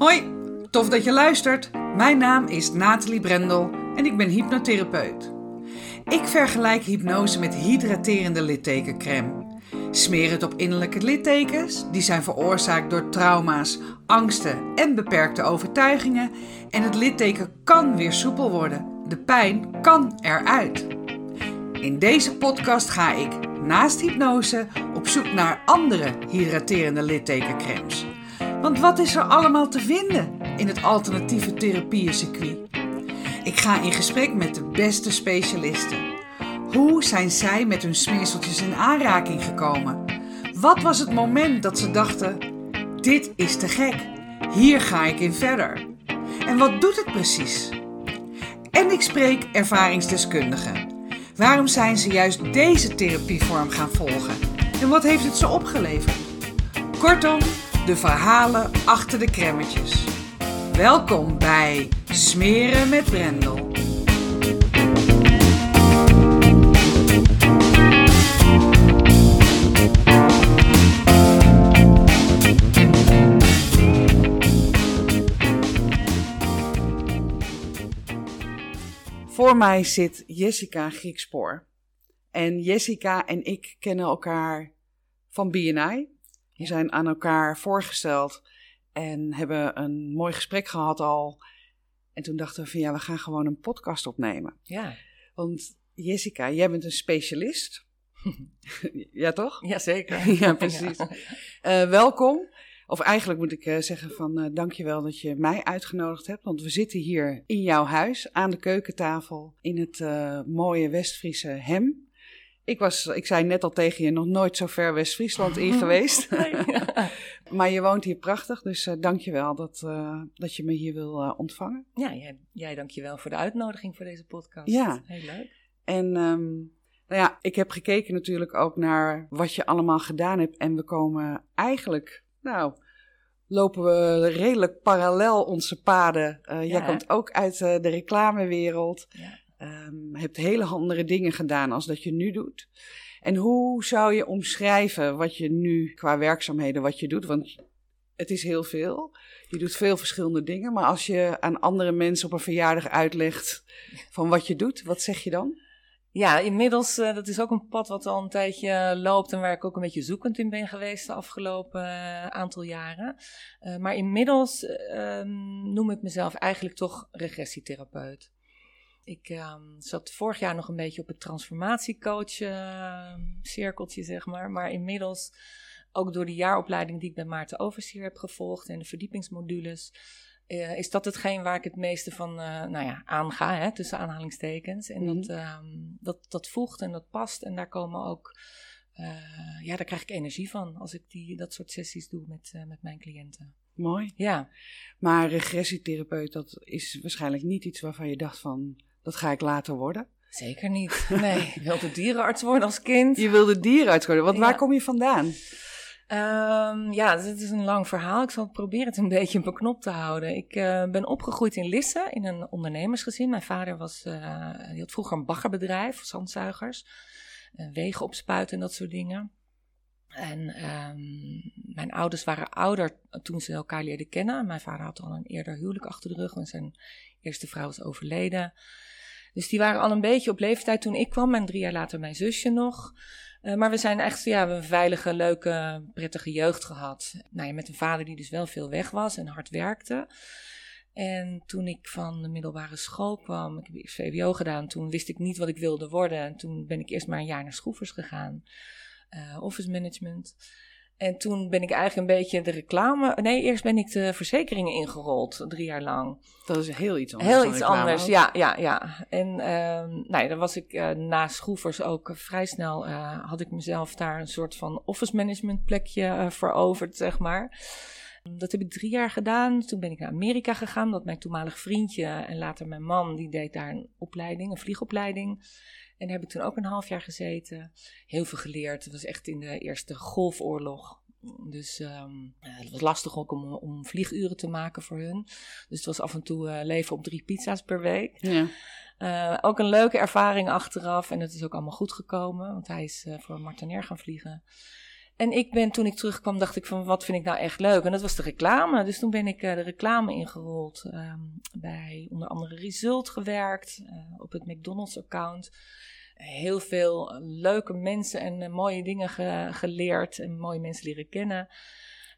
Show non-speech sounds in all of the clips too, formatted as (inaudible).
Hoi, tof dat je luistert. Mijn naam is Nathalie Brendel en ik ben hypnotherapeut. Ik vergelijk hypnose met hydraterende littekencrème. Smeer het op innerlijke littekens, die zijn veroorzaakt door trauma's, angsten en beperkte overtuigingen. En het litteken kan weer soepel worden. De pijn kan eruit. In deze podcast ga ik, naast hypnose, op zoek naar andere hydraterende littekencremes. Want wat is er allemaal te vinden in het alternatieve therapieëncircuit? Ik ga in gesprek met de beste specialisten. Hoe zijn zij met hun smeerseltjes in aanraking gekomen? Wat was het moment dat ze dachten: dit is te gek, hier ga ik in verder? En wat doet het precies? En ik spreek ervaringsdeskundigen. Waarom zijn ze juist deze therapievorm gaan volgen? En wat heeft het ze opgeleverd? Kortom, de verhalen achter de kremmetjes. Welkom bij Smeren met Brendel. Voor mij zit Jessica Griekspoor. En Jessica en ik kennen elkaar van BNI. We zijn aan elkaar voorgesteld en hebben een mooi gesprek gehad al. En toen dachten we van ja, we gaan gewoon een podcast opnemen. Ja. Want Jessica, jij bent een specialist. (laughs) ja, toch? Jazeker. (laughs) ja, precies. Uh, welkom. Of eigenlijk moet ik uh, zeggen van uh, dankjewel dat je mij uitgenodigd hebt. Want we zitten hier in jouw huis aan de keukentafel in het mooie Westfriese Hem. Ik, was, ik zei net al tegen je, nog nooit zo ver West-Friesland in (laughs) geweest. (laughs) maar je woont hier prachtig, dus uh, dank je wel dat, uh, dat je me hier wil uh, ontvangen. Ja, jij, jij dank je wel voor de uitnodiging voor deze podcast. Ja. Heel leuk. En um, nou ja, ik heb gekeken natuurlijk ook naar wat je allemaal gedaan hebt. En we komen eigenlijk, nou, lopen we redelijk parallel onze paden. Ja, jij komt ook uit de reclamewereld. Ja. Um, hebt hele andere dingen gedaan als dat je nu doet. En hoe zou je omschrijven wat je nu qua werkzaamheden wat je doet? Want het is heel veel. Je doet veel verschillende dingen. Maar als je aan andere mensen op een verjaardag uitlegt van wat je doet, wat zeg je dan? Ja, inmiddels, uh, dat is ook een pad wat al een tijdje loopt en waar ik ook een beetje zoekend in ben geweest de afgelopen uh, aantal jaren. Maar inmiddels ehm, noem ik mezelf eigenlijk toch regressietherapeut. Ik um, zat vorig jaar nog een beetje op het transformatiecoach uh, cirkeltje, zeg maar. Maar inmiddels, ook door de jaaropleiding die ik bij Maarten Oversier heb gevolgd en de verdiepingsmodules, uh, is dat hetgeen waar ik het meeste van uh, nou ja, aanga, hè, tussen aanhalingstekens. En mm-hmm. dat, um, dat, dat voegt en dat past. En daar komen ook, ja, daar krijg ik energie van als ik die, dat soort sessies doe met, met mijn cliënten. Mooi. Ja. Maar regressietherapeut, dat is waarschijnlijk niet iets waarvan je dacht van dat ga ik later worden. Zeker niet. Nee, ik wilde dierenarts worden als kind. Je wilde dierenarts worden. Want ja. waar kom je vandaan? Um, ja, dit is een lang verhaal. Ik zal proberen het een beetje beknopt te houden. Ik uh, ben opgegroeid in Lisse, in een ondernemersgezin. Mijn vader was, uh, die had vroeger een baggerbedrijf, zandzuigers. Uh, wegen opspuiten en dat soort dingen. En um, mijn ouders waren ouder toen ze elkaar leerden kennen. Mijn vader had al een eerder huwelijk achter de rug, want zijn eerste vrouw is overleden. Dus die waren al een beetje op leeftijd toen ik kwam en drie jaar later mijn zusje nog. Uh, maar we zijn echt ja, we een veilige, leuke, prettige jeugd gehad. Nou ja, met een vader die dus wel veel weg was en hard werkte. En toen ik van de middelbare school kwam, ik heb eerst VWO gedaan, toen wist ik niet wat ik wilde worden. En toen ben ik eerst maar een jaar naar Schroevers gegaan, uh, office management. En toen ben ik eigenlijk een beetje de reclame. Nee, eerst ben ik de verzekeringen ingerold, drie jaar lang. Dat is heel iets anders. Heel iets anders, ja, ja, ja. En uh, nou ja, dan was ik uh, na Schroevers ook vrij snel. Uh, had ik mezelf daar een soort van office management plekje veroverd, zeg maar. Dat heb ik drie jaar gedaan. Toen ben ik naar Amerika gegaan. Dat mijn toenmalig vriendje en later mijn man, die deed daar een opleiding, een vliegopleiding. En daar heb ik toen ook een half jaar gezeten. Heel veel geleerd. Het was echt in de eerste golfoorlog. Dus um, het was lastig ook om, om vlieguren te maken voor hun. Dus het was af en toe uh, leven op drie pizza's per week. Ja. Uh, ook een leuke ervaring achteraf. En het is ook allemaal goed gekomen. Want hij is uh, voor Martinair gaan vliegen. En ik ben, toen ik terugkwam, dacht ik van, wat vind ik nou echt leuk? En dat was de reclame. Dus toen ben ik uh, de reclame ingerold. Um, bij onder andere Result gewerkt, uh, op het McDonald's-account. Heel veel leuke mensen en uh, mooie dingen ge geleerd en mooie mensen leren kennen.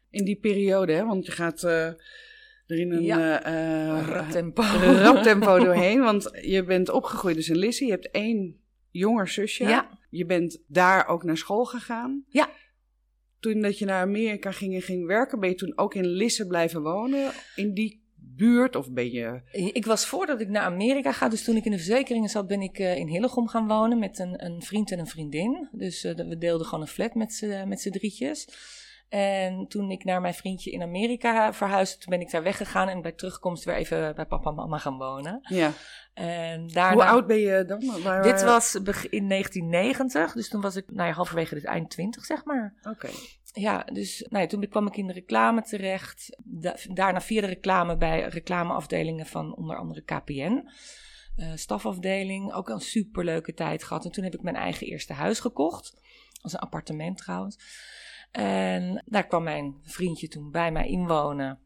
In die periode, hè? Want je gaat er in een ja. rap tempo. rap tempo (laughs) doorheen. Want je bent opgegroeid dus in Lissy. Je hebt één jonger zusje. Ja. Je bent daar ook naar school gegaan. Ja. Toen dat je naar Amerika ging en ging werken, ben je toen ook in Lisse blijven wonen? In die buurt? Of ben je... Ik was voordat ik naar Amerika ga, dus toen ik in de verzekeringen zat, ben ik uh, in Hillegom gaan wonen met een, een, vriend en een vriendin. Dus uh, we deelden gewoon een flat met z'n drietjes. En toen ik naar mijn vriendje in Amerika verhuisde, toen ben ik daar weggegaan en bij terugkomst weer even bij papa en mama gaan wonen. Ja. En daarna, Hoe oud ben je dan? Waar, dit was in 1990, dus toen was ik nou ja, halverwege het eind 20, zeg maar. Oké. Okay. Ja, dus nou ja, toen kwam ik in de reclame terecht. Da daarna via de reclame bij reclameafdelingen van onder andere KPN. Uh, stafafdeling, ook een superleuke tijd gehad. En toen heb ik mijn eigen eerste huis gekocht. Als een appartement trouwens. En daar kwam mijn vriendje toen bij mij inwonen.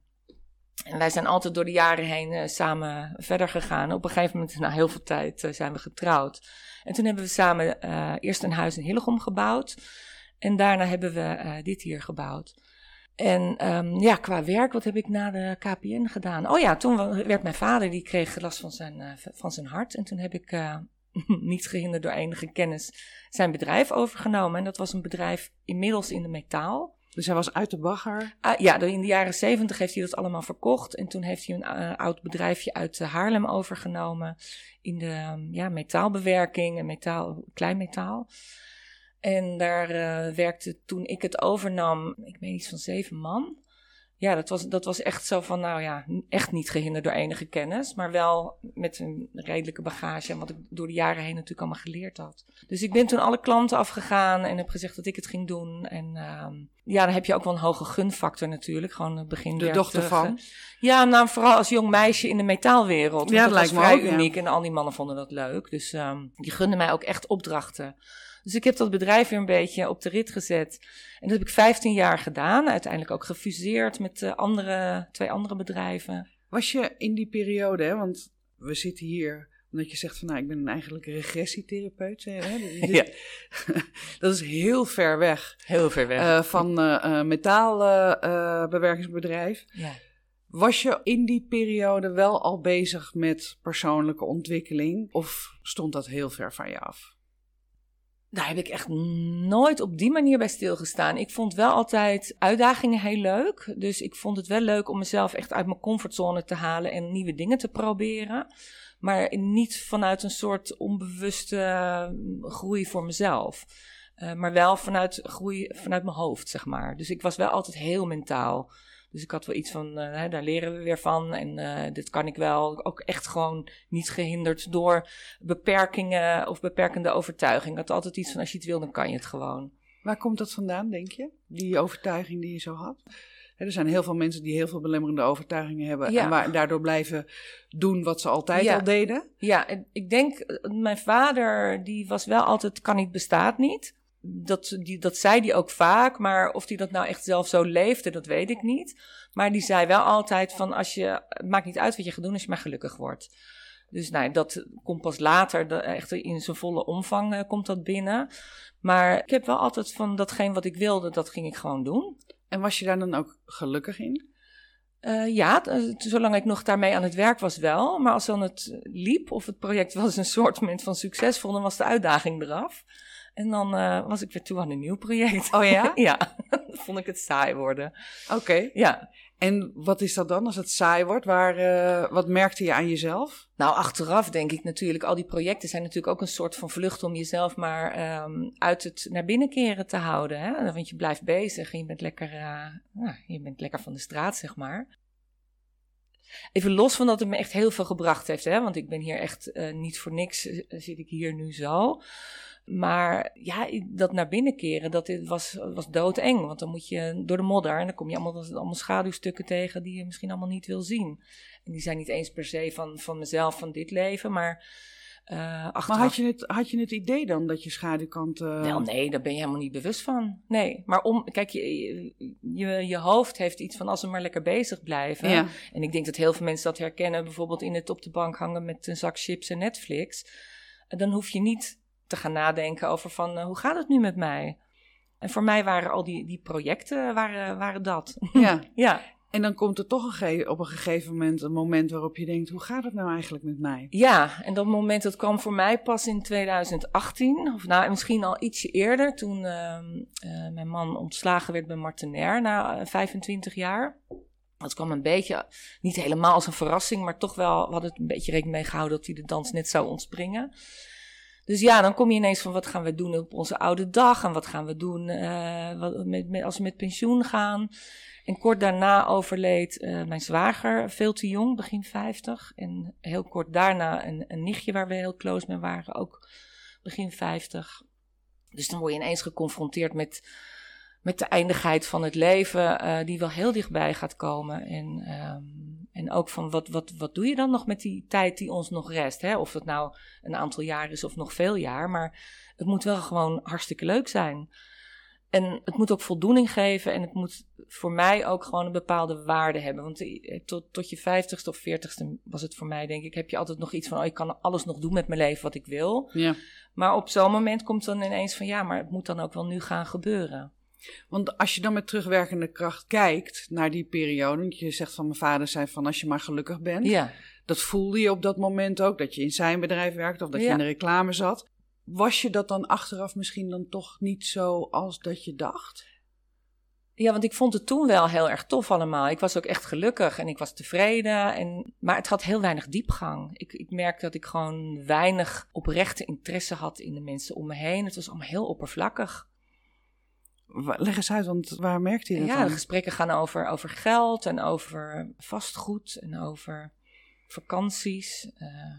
En wij zijn altijd door de jaren heen uh, samen verder gegaan. Op een gegeven moment, na heel veel tijd, uh, zijn we getrouwd. En toen hebben we samen uh, eerst een huis in Hillegom gebouwd. En daarna hebben we dit hier gebouwd. En um, ja, qua werk, wat heb ik na de KPN gedaan? Oh ja, toen werd mijn vader, die kreeg last van zijn, van zijn hart. En toen heb ik (laughs) niet gehinderd door enige kennis, zijn bedrijf overgenomen. En dat was een bedrijf inmiddels in de metaal. Dus hij was uit de bagger? Uh, ja, in de jaren zeventig heeft hij dat allemaal verkocht. En toen heeft hij een uh, oud bedrijfje uit uh, Haarlem overgenomen. In de um, ja, metaalbewerking en metaal, kleinmetaal. En daar werkte toen ik het overnam, ik weet iets van zeven man ja, dat was, dat was echt zo van, nou ja, echt niet gehinderd door enige kennis, maar wel met een redelijke bagage en wat ik door de jaren heen natuurlijk allemaal geleerd had. Dus ik ben toen alle klanten afgegaan en heb gezegd dat ik het ging doen. En uh, ja, dan heb je ook wel een hoge gunfactor natuurlijk, gewoon het begin De dochter van? Ja, nou vooral als jong meisje in de metaalwereld. Ja, dat, dat lijkt was vrij me ook, uniek ja. en al die mannen vonden dat leuk. Dus um, die gunden mij ook echt opdrachten. Dus ik heb dat bedrijf weer een beetje op de rit gezet. En dat heb ik 15 jaar gedaan. Uiteindelijk ook gefuseerd met uh, andere, twee andere bedrijven. Was je in die periode, hè, want we zitten hier omdat je zegt van nou, ik ben eigenlijk regressietherapeut. Hè? (laughs) Dit, Ja. (laughs) dat is heel ver weg Heel ver weg. eh, van eh metaalbewerkingsbedrijf. ja. Was je in die periode wel al bezig met persoonlijke ontwikkeling? Of stond dat heel ver van je af? Daar heb ik echt nooit op die manier bij stilgestaan. Ik vond wel altijd uitdagingen heel leuk. Dus ik vond het wel leuk om mezelf echt uit mijn comfortzone te halen en nieuwe dingen te proberen. Maar niet vanuit een soort onbewuste uh, groei voor mezelf. Uh, maar wel vanuit groei vanuit mijn hoofd, zeg maar. Dus ik was wel altijd heel mentaal. Dus ik had wel iets van, uh, hè, daar leren we weer van. En uh, dit kan ik wel. Ook echt gewoon niet gehinderd door beperkingen of beperkende overtuiging. Ik had altijd iets van, als je het wil, dan kan je het gewoon. Waar komt dat vandaan, denk je? Die overtuiging die je zo had? Er zijn heel veel mensen die heel veel belemmerende overtuigingen hebben. Ja. En waar, daardoor blijven doen wat ze altijd Ja. al deden. Ja, ik denk, eh, mijn vader, die was wel altijd, kan niet, bestaat niet. Dat, die, dat zei hij ook vaak, maar of hij dat nou echt zelf zo leefde, dat weet ik niet. Maar die zei wel altijd van, als je, het maakt niet uit wat je gaat doen als je maar gelukkig wordt. Dus nou, dat komt pas later, echt in zijn volle omvang eh, komt dat binnen. Maar ik heb wel altijd van datgene wat ik wilde, dat ging ik gewoon doen. En was je daar dan ook gelukkig in? Eh, ja, eh, zolang ik nog daarmee aan het werk was wel. Maar als dan het liep of het project (laughs) was een soort van succesvol, dan was de uitdaging eraf. En dan eh, was ik weer toe aan een nieuw project. Oh ja? (laughs) ja, dan (laughs) vond ik het saai worden. Oké. Ja, En wat is dat dan als het saai wordt? Waar, eh, wat merkte je aan jezelf? nou achteraf denk ik natuurlijk, al die projecten zijn natuurlijk ook een soort van vlucht om jezelf maar ehm, uit het naar binnen keren te houden. Hè? Want je blijft bezig en je bent lekker, eh, nou, je bent lekker van de straat, zeg maar. Even los van dat het me echt heel veel gebracht heeft, hè? want ik ben hier echt niet voor niks, zit ik hier nu zo. Maar ja, dat naar binnen keren, dat was, was doodeng. Want dan moet je door de modder en dan kom je allemaal, allemaal schaduwstukken tegen die je misschien allemaal niet wil zien. En die zijn niet eens per se van, van mezelf, van dit leven, maar Uh, achteraf... Maar had je, het, had je het idee dan dat je schaduwkant... Uh... Wel, nee, daar ben je helemaal niet bewust van. Nee, maar om, kijk, je, je, je hoofd heeft iets van als we maar lekker bezig blijven. Ja. En ik denk dat heel veel mensen dat herkennen, bijvoorbeeld in het op de bank hangen met een zak chips en Netflix. Dan hoef je niet te gaan nadenken over van, uh, hoe gaat het nu met mij? En voor mij waren al die, die projecten waren, waren dat. Ja. (laughs) ja. En dan komt er toch een op een gegeven moment een moment waarop je denkt: hoe gaat het nou eigenlijk met mij? Ja, en dat moment dat kwam voor mij pas in 2018, of nou misschien al ietsje eerder, toen uh, uh, mijn man ontslagen werd bij Martinair na 25 jaar. Dat kwam een beetje, niet helemaal als een verrassing, maar toch wel, we hadden het een beetje rekening mee gehouden dat hij de dans net zou ontspringen. Dus ja, dan kom je ineens van wat gaan we doen op onze oude dag en wat gaan we doen uh, wat, met, als we met pensioen gaan. En kort daarna overleed uh, mijn zwager, veel te jong, begin 50. En heel kort daarna een, een nichtje waar we heel close mee waren, ook begin 50. Dus dan word je ineens geconfronteerd met, met de eindigheid van het leven, uh, die wel heel dichtbij gaat komen. En, um, en ook van wat, wat, wat doe je dan nog met die tijd die ons nog rest? Hè? Of dat nou een aantal jaar is of nog veel jaar, maar het moet wel gewoon hartstikke leuk zijn. En het moet ook voldoening geven en het moet voor mij ook gewoon een bepaalde waarde hebben. Want tot, tot je vijftigste of veertigste was het voor mij, denk ik, heb je altijd nog iets van, oh, ik kan alles nog doen met mijn leven wat ik wil. Ja. Maar op zo'n moment komt dan ineens van, ja, maar het moet dan ook wel nu gaan gebeuren. Want als je dan met terugwerkende kracht kijkt naar die periode, want je zegt van mijn vader zei van als je maar gelukkig bent. Ja. Dat voelde je op dat moment ook, dat je in zijn bedrijf werkte of dat je in de reclame zat. Was je dat dan achteraf misschien dan toch niet zo als dat je dacht? Ja, want ik vond het toen wel heel erg tof allemaal. Ik was ook echt gelukkig en ik was tevreden. En, maar het had heel weinig diepgang. Ik, ik merkte dat ik gewoon weinig oprechte interesse had in de mensen om me heen. Het was allemaal heel oppervlakkig. Leg eens uit, want waar merkte je dat Ja, aan? de gesprekken gaan over, over geld en over vastgoed en over vakanties. Uh,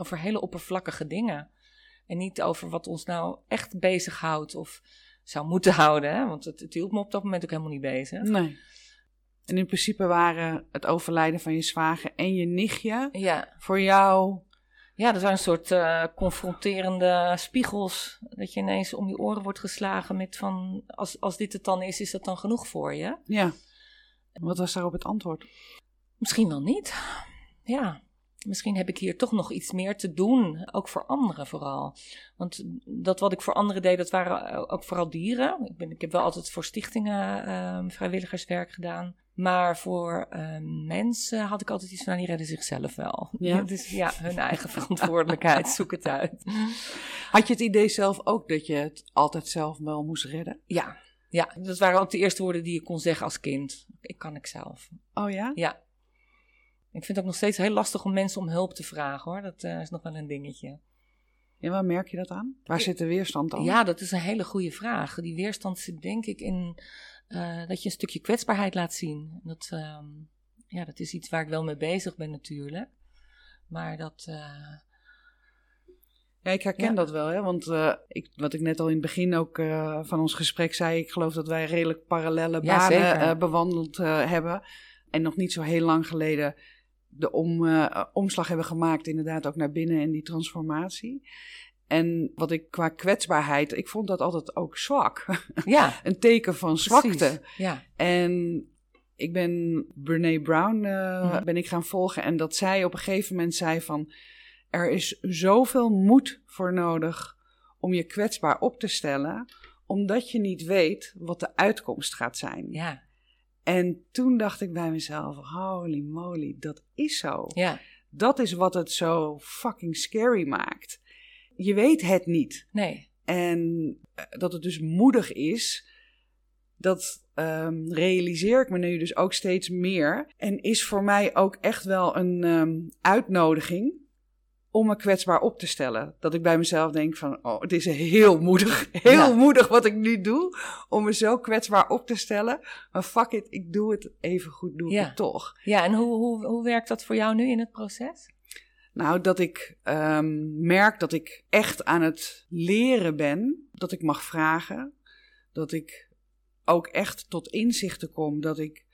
over hele oppervlakkige dingen. En niet over wat ons nou echt bezighoudt of zou moeten houden. Hè? Want het, het hield me op dat moment ook helemaal niet bezig. Nee. En in principe waren het overlijden van je zwager en je nichtje Ja, voor jou... ja dat zijn een soort uh, confronterende spiegels. Dat je ineens om je oren wordt geslagen met van... Als, als dit het dan is, is dat dan genoeg voor je? Ja. Wat was daarop het antwoord? Misschien wel niet. Ja, misschien heb ik hier toch nog iets meer te doen. Ook voor anderen vooral. Want dat wat ik voor anderen deed, dat waren ook vooral dieren. Ik, ben, ik heb wel altijd voor stichtingen um, vrijwilligerswerk gedaan. Maar voor um, mensen had ik altijd iets van, nou, die redden zichzelf wel. Ja. (laughs) Dus ja, hun eigen verantwoordelijkheid, (laughs) zoek het uit. Had je het idee zelf ook dat je het altijd zelf wel moest redden? Ja, ja, dat waren ook de eerste woorden die je kon zeggen als kind. Ik kan ik zelf. Oh ja? Ja. Ik vind het ook nog steeds heel lastig om mensen om hulp te vragen hoor. Dat uh, is nog wel een dingetje. En waar merk je dat aan? Waar zit de weerstand aan? Ja, dat is een hele goede vraag. Die weerstand zit denk ik in uh, dat je een stukje kwetsbaarheid laat zien. Dat, uh, ja, dat is iets waar ik wel mee bezig ben natuurlijk. Maar dat... Uh, ja, ik herken ja. dat wel, hè? want uh, ik, wat ik net al in het begin ook uh, van ons gesprek zei, ik geloof dat wij redelijk parallele ja, banen uh, bewandeld hebben. En nog niet zo heel lang geleden de om, omslag hebben gemaakt, inderdaad ook naar binnen en die transformatie. En wat ik qua kwetsbaarheid, ik vond dat altijd ook zwak. (laughs) Ja. een teken van zwakte. Precies. Ja. En ik ben Brene Brown uh, Mhm. ben ik gaan volgen en dat zij op een gegeven moment zei van er is zoveel moed voor nodig om je kwetsbaar op te stellen, omdat je niet weet wat de uitkomst gaat zijn. Ja. En toen dacht ik bij mezelf: holy moly, dat is zo. Ja. Dat is wat het zo fucking scary maakt. Je weet het niet. Nee. En uh, dat het dus moedig is, dat um, realiseer ik me nu dus ook steeds meer. En is voor mij ook echt wel een um, uitnodiging om me kwetsbaar op te stellen. Dat ik bij mezelf denk van, oh, het is heel moedig, (laughs) heel ja. moedig wat ik nu doe, om me zo kwetsbaar op te stellen. Maar fuck it, ik doe het even goed, doe ja. het toch. Ja, en hoe, hoe, hoe werkt dat voor jou nu in het proces? Nou, dat ik um, merk dat ik echt aan het leren ben, dat ik mag vragen, dat ik ook echt tot inzichten kom, dat ik,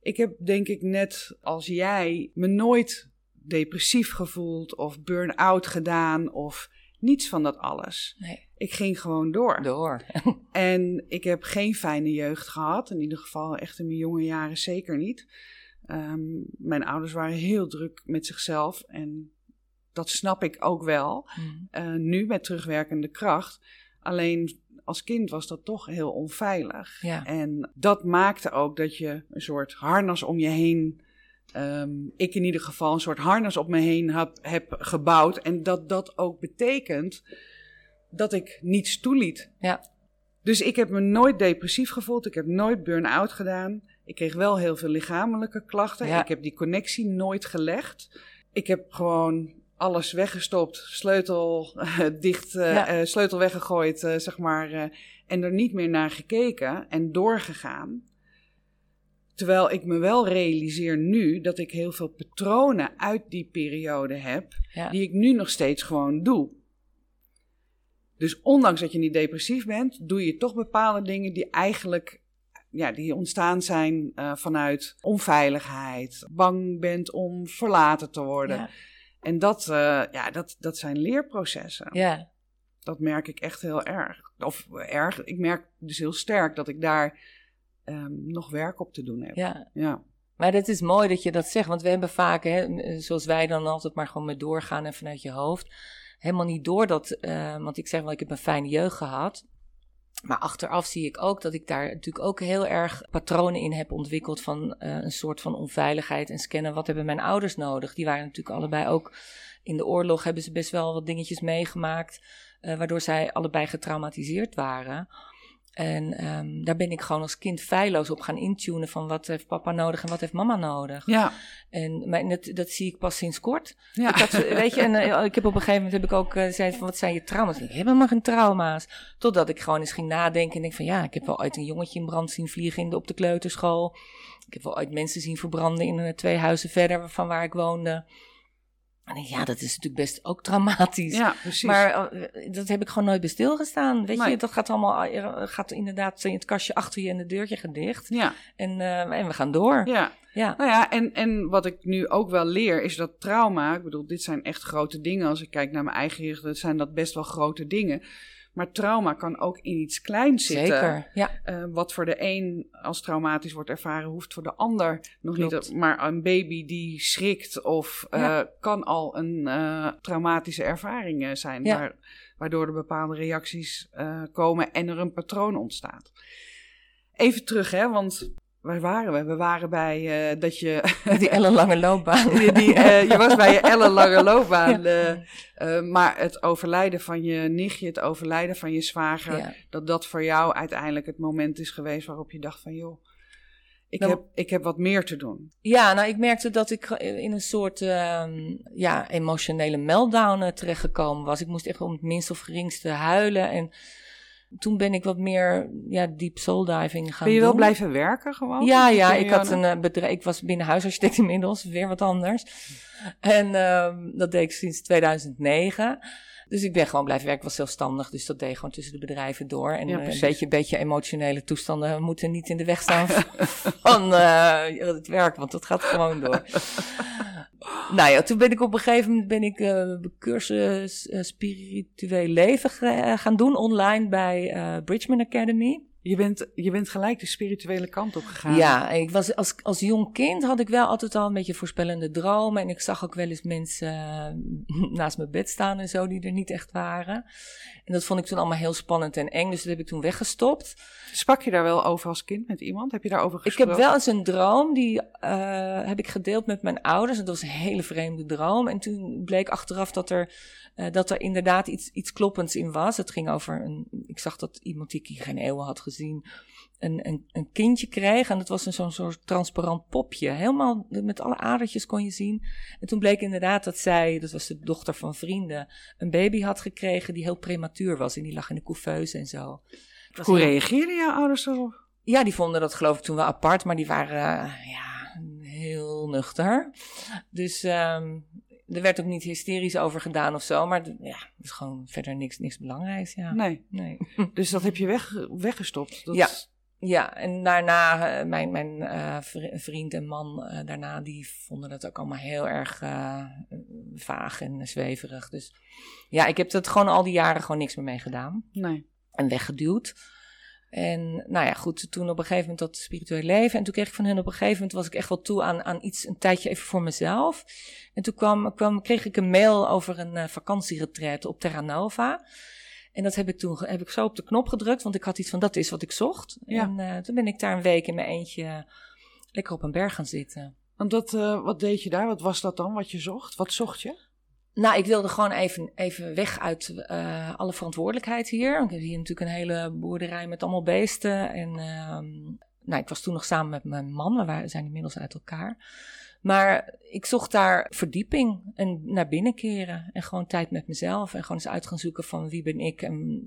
ik heb denk ik net als jij me nooit depressief gevoeld of burn-out gedaan of niets van dat alles. Nee. Ik ging gewoon door. Door. (laughs) En ik heb geen fijne jeugd gehad. In ieder geval echt in mijn jonge jaren zeker niet. Ehm, mijn ouders waren heel druk met zichzelf. En dat snap ik ook wel. Mm. Uh, nu met terugwerkende kracht. Alleen als kind was dat toch heel onveilig. Ja. En dat maakte ook dat je een soort harnas om je heen. Um, ik in ieder geval een soort harnas op me heen heb, heb gebouwd. En dat dat ook betekent dat ik niets toeliet. Ja. Dus ik heb me nooit depressief gevoeld. Ik heb nooit burn-out gedaan. Ik kreeg wel heel veel lichamelijke klachten. Ja. Ik heb die connectie nooit gelegd. Ik heb gewoon alles weggestopt, sleutel uh, dicht, uh, Ja. uh, sleutel weggegooid, zeg maar. en er niet meer naar gekeken en doorgegaan. Terwijl ik me wel realiseer nu dat ik heel veel patronen uit die periode heb, Ja. die ik nu nog steeds gewoon doe. Dus ondanks dat je niet depressief bent, doe je toch bepaalde dingen die eigenlijk ja, die ontstaan zijn uh, vanuit onveiligheid. Bang bent om verlaten te worden. Ja. En dat, uh, ja, dat, dat zijn leerprocessen. ja. Dat merk ik echt heel erg. Of erg, ik merk dus heel sterk dat ik daar um, nog werk op te doen heb. ja. ja. Maar het is mooi dat je dat zegt, want we hebben vaak, hè, zoals wij dan altijd maar gewoon met doorgaan en vanuit je hoofd, helemaal niet door dat, uh, want ik zeg wel, ik heb een fijne jeugd gehad. Maar achteraf zie ik ook dat ik daar natuurlijk ook heel erg patronen in heb ontwikkeld van uh, een soort van onveiligheid en scannen. Wat hebben mijn ouders nodig? Die waren natuurlijk allebei ook in de oorlog, hebben ze best wel wat dingetjes meegemaakt, uh, waardoor zij allebei getraumatiseerd waren. En um, daar ben ik gewoon als kind feilloos op gaan intunen van wat heeft papa nodig en wat heeft mama nodig. Ja. En maar dat, dat zie ik pas sinds kort. Ja. Ik had, weet je, en uh, ik heb op een gegeven moment heb ik ook uh, zei van wat zijn je trauma's? Ik heb helemaal geen trauma's. Totdat ik gewoon eens ging nadenken en denk van ja, ik heb wel ooit een jongetje in brand zien vliegen in de, op de kleuterschool. Ik heb wel ooit mensen zien verbranden in twee huizen verder van waar ik woonde. En ja, dat is natuurlijk best ook traumatisch. Ja, precies. Maar uh, dat heb ik gewoon nooit bij stilgestaan. Weet Nee. je, dat gaat allemaal, uh, gaat inderdaad in het kastje achter je en de deurtje gaat dicht. Ja, En, uh, en we gaan door. ja. Ja. Nou ja, en, en wat ik nu ook wel leer is dat trauma, ik bedoel, dit zijn echt grote dingen. Als ik kijk naar mijn eigen jeugd, zijn dat best wel grote dingen. Maar trauma kan ook in iets kleins zitten. Zeker, ja. Uh, wat voor de een als traumatisch wordt ervaren, hoeft voor de ander nog Klopt. niet. Maar een baby die schrikt of uh, Ja. kan al een uh, traumatische ervaring eh, zijn. Ja. Waar, waardoor er bepaalde reacties komen en er een patroon ontstaat. Even terug, hè, want waar waren we? We waren bij uh, dat je. (laughs) Die ellenlange loopbaan. (laughs) die, die, uh, je was bij je ellenlange (laughs) loopbaan. Uh, uh, maar het overlijden van je nichtje, het overlijden van je zwager, Ja. dat dat voor jou uiteindelijk het moment is geweest waarop je dacht van joh, ik, Nou- heb, ik heb wat meer te doen. Ja, nou, ik merkte dat ik in een soort ehm, ja, emotionele meltdown terechtgekomen was. Ik moest echt om het minst of geringste huilen. En toen ben ik wat meer ja, deep soul diving gaan Ben je wel doen. blijven werken gewoon? Ja, ja, ik had een uh, bedrijf. Ik was binnen huisarchitect (laughs) inmiddels, weer wat anders. En um, dat deed ik sinds 2009. Dus ik ben gewoon blijven werken, ik was zelfstandig. Dus dat deed ik gewoon tussen de bedrijven door. En Ja, uh, een beetje, beetje emotionele toestanden moeten niet in de weg staan (laughs) van uh, het werk, want dat gaat gewoon door. (laughs) nou ja, toen ben ik op een gegeven moment ben ik uh, cursus uh, spiritueel leven ga- gaan doen online bij Bridgman Academy. Je bent, je bent gelijk de spirituele kant op gegaan. Ja, ik was als, als jong kind had ik wel altijd al een beetje voorspellende dromen. En ik zag ook wel eens mensen uh, (laughs) naast mijn bed staan en zo, die er niet echt waren. En dat vond ik toen allemaal heel spannend en eng, dus dat heb ik toen weggestopt. Sprak je daar wel over als kind met iemand? Heb je daarover Ik gesproken? heb wel eens een droom, die uh, heb ik gedeeld met mijn ouders. En dat was een hele vreemde droom. En toen bleek achteraf dat er, uh, dat er inderdaad iets, iets kloppends in was. Het ging over een, ik zag dat iemand die ik geen eeuwen had gezien, een, een, een kindje kreeg. En dat was een zo'n soort transparant popje. Helemaal met alle adertjes kon je zien. En toen bleek inderdaad dat zij, dat was de dochter van vrienden, een baby had gekregen die heel prematuur was. En die lag in de couveuse en zo. Hoe heel- reageerden jouw ouders erop? ja, die vonden dat geloof ik toen wel apart, maar die waren uh, ja, heel nuchter. Dus um, er werd ook niet hysterisch over gedaan of zo, maar ja, het is gewoon verder niks, niks belangrijks. Ja. Nee. nee. (laughs) Dus dat heb je weg, weggestopt. Dat, Ja. Ja, en daarna, eh, mijn, mijn eh, vri- vriend en man eh, daarna, die vonden dat ook allemaal heel erg vaag en zweverig. Dus ja, ik heb dat gewoon al die jaren gewoon niks meer mee gedaan Nee. en weggeduwd. En nou ja, goed, toen op een gegeven moment dat spiritueel leven. En toen kreeg ik van hun op een gegeven moment, was ik echt wel toe aan, aan iets, een tijdje even voor mezelf. En toen kwam, kwam, kreeg ik een mail over een uh, vakantieretreat op Terra Nova. En dat heb ik toen heb ik zo op de knop gedrukt, want ik had iets van dat is wat ik zocht. Ja. En uh, toen ben ik daar een week in mijn eentje lekker op een berg gaan zitten. Want dat, uh, wat deed je daar? Wat was dat dan wat je zocht? Wat zocht je? Nou, ik wilde gewoon even, even weg uit uh, alle verantwoordelijkheid hier. Ik heb hier natuurlijk een hele boerderij met allemaal beesten. En uh, nou, ik was toen nog samen met mijn man, we zijn inmiddels uit elkaar. Maar ik zocht daar verdieping en naar binnen keren. En gewoon tijd met mezelf. En gewoon eens uit gaan zoeken van wie ben ik en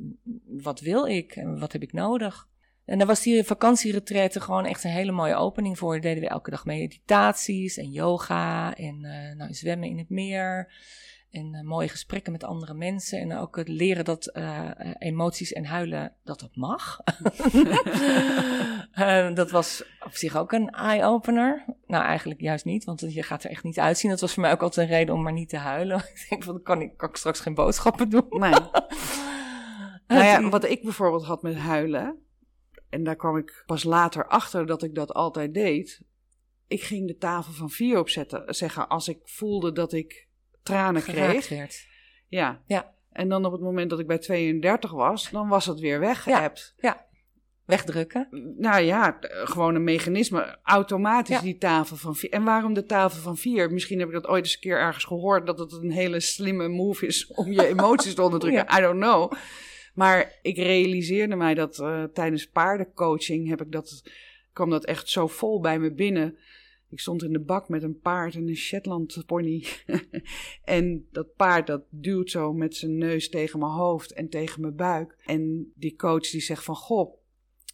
wat wil ik en wat heb ik nodig. En daar was die vakantieretraite gewoon echt een hele mooie opening voor. Deden we elke dag meditaties en yoga en uh, nou, zwemmen in het meer. En uh, mooie gesprekken met andere mensen. En ook het leren dat uh, emoties en huilen, dat dat mag. (laughs) dat was op zich ook een eye-opener. Nou, eigenlijk juist niet, want je gaat er echt niet uitzien. Dat was voor mij ook altijd een reden om maar niet te huilen. (laughs) ik denk, van, dan kan ik, kan ik straks geen boodschappen doen. Nee. (laughs) nou ja, wat ik bijvoorbeeld had met huilen... en daar kwam ik pas later achter dat ik dat altijd deed... ik ging de tafel van vier opzetten, zeggen als ik voelde dat ik tranen kreeg. Werd. Ja. ja. En dan op het moment dat ik bij 32 was, dan was het weer weggeëpt. Ja. ja. Wegdrukken. Nou ja, gewoon een mechanisme. Automatisch ja. die tafel van vier. En waarom de tafel van vier? Misschien heb ik dat ooit eens een keer ergens gehoord... dat het een hele slimme move is om je emoties te (laughs) onderdrukken. ja. I don't know. Maar ik realiseerde mij dat uh, tijdens paardencoaching... Heb ik dat, kwam dat echt zo vol bij me binnen... Ik stond in de bak met een paard en een Shetland pony. (laughs) en dat paard dat duwt zo met zijn neus tegen mijn hoofd en tegen mijn buik. En die coach die zegt van, goh,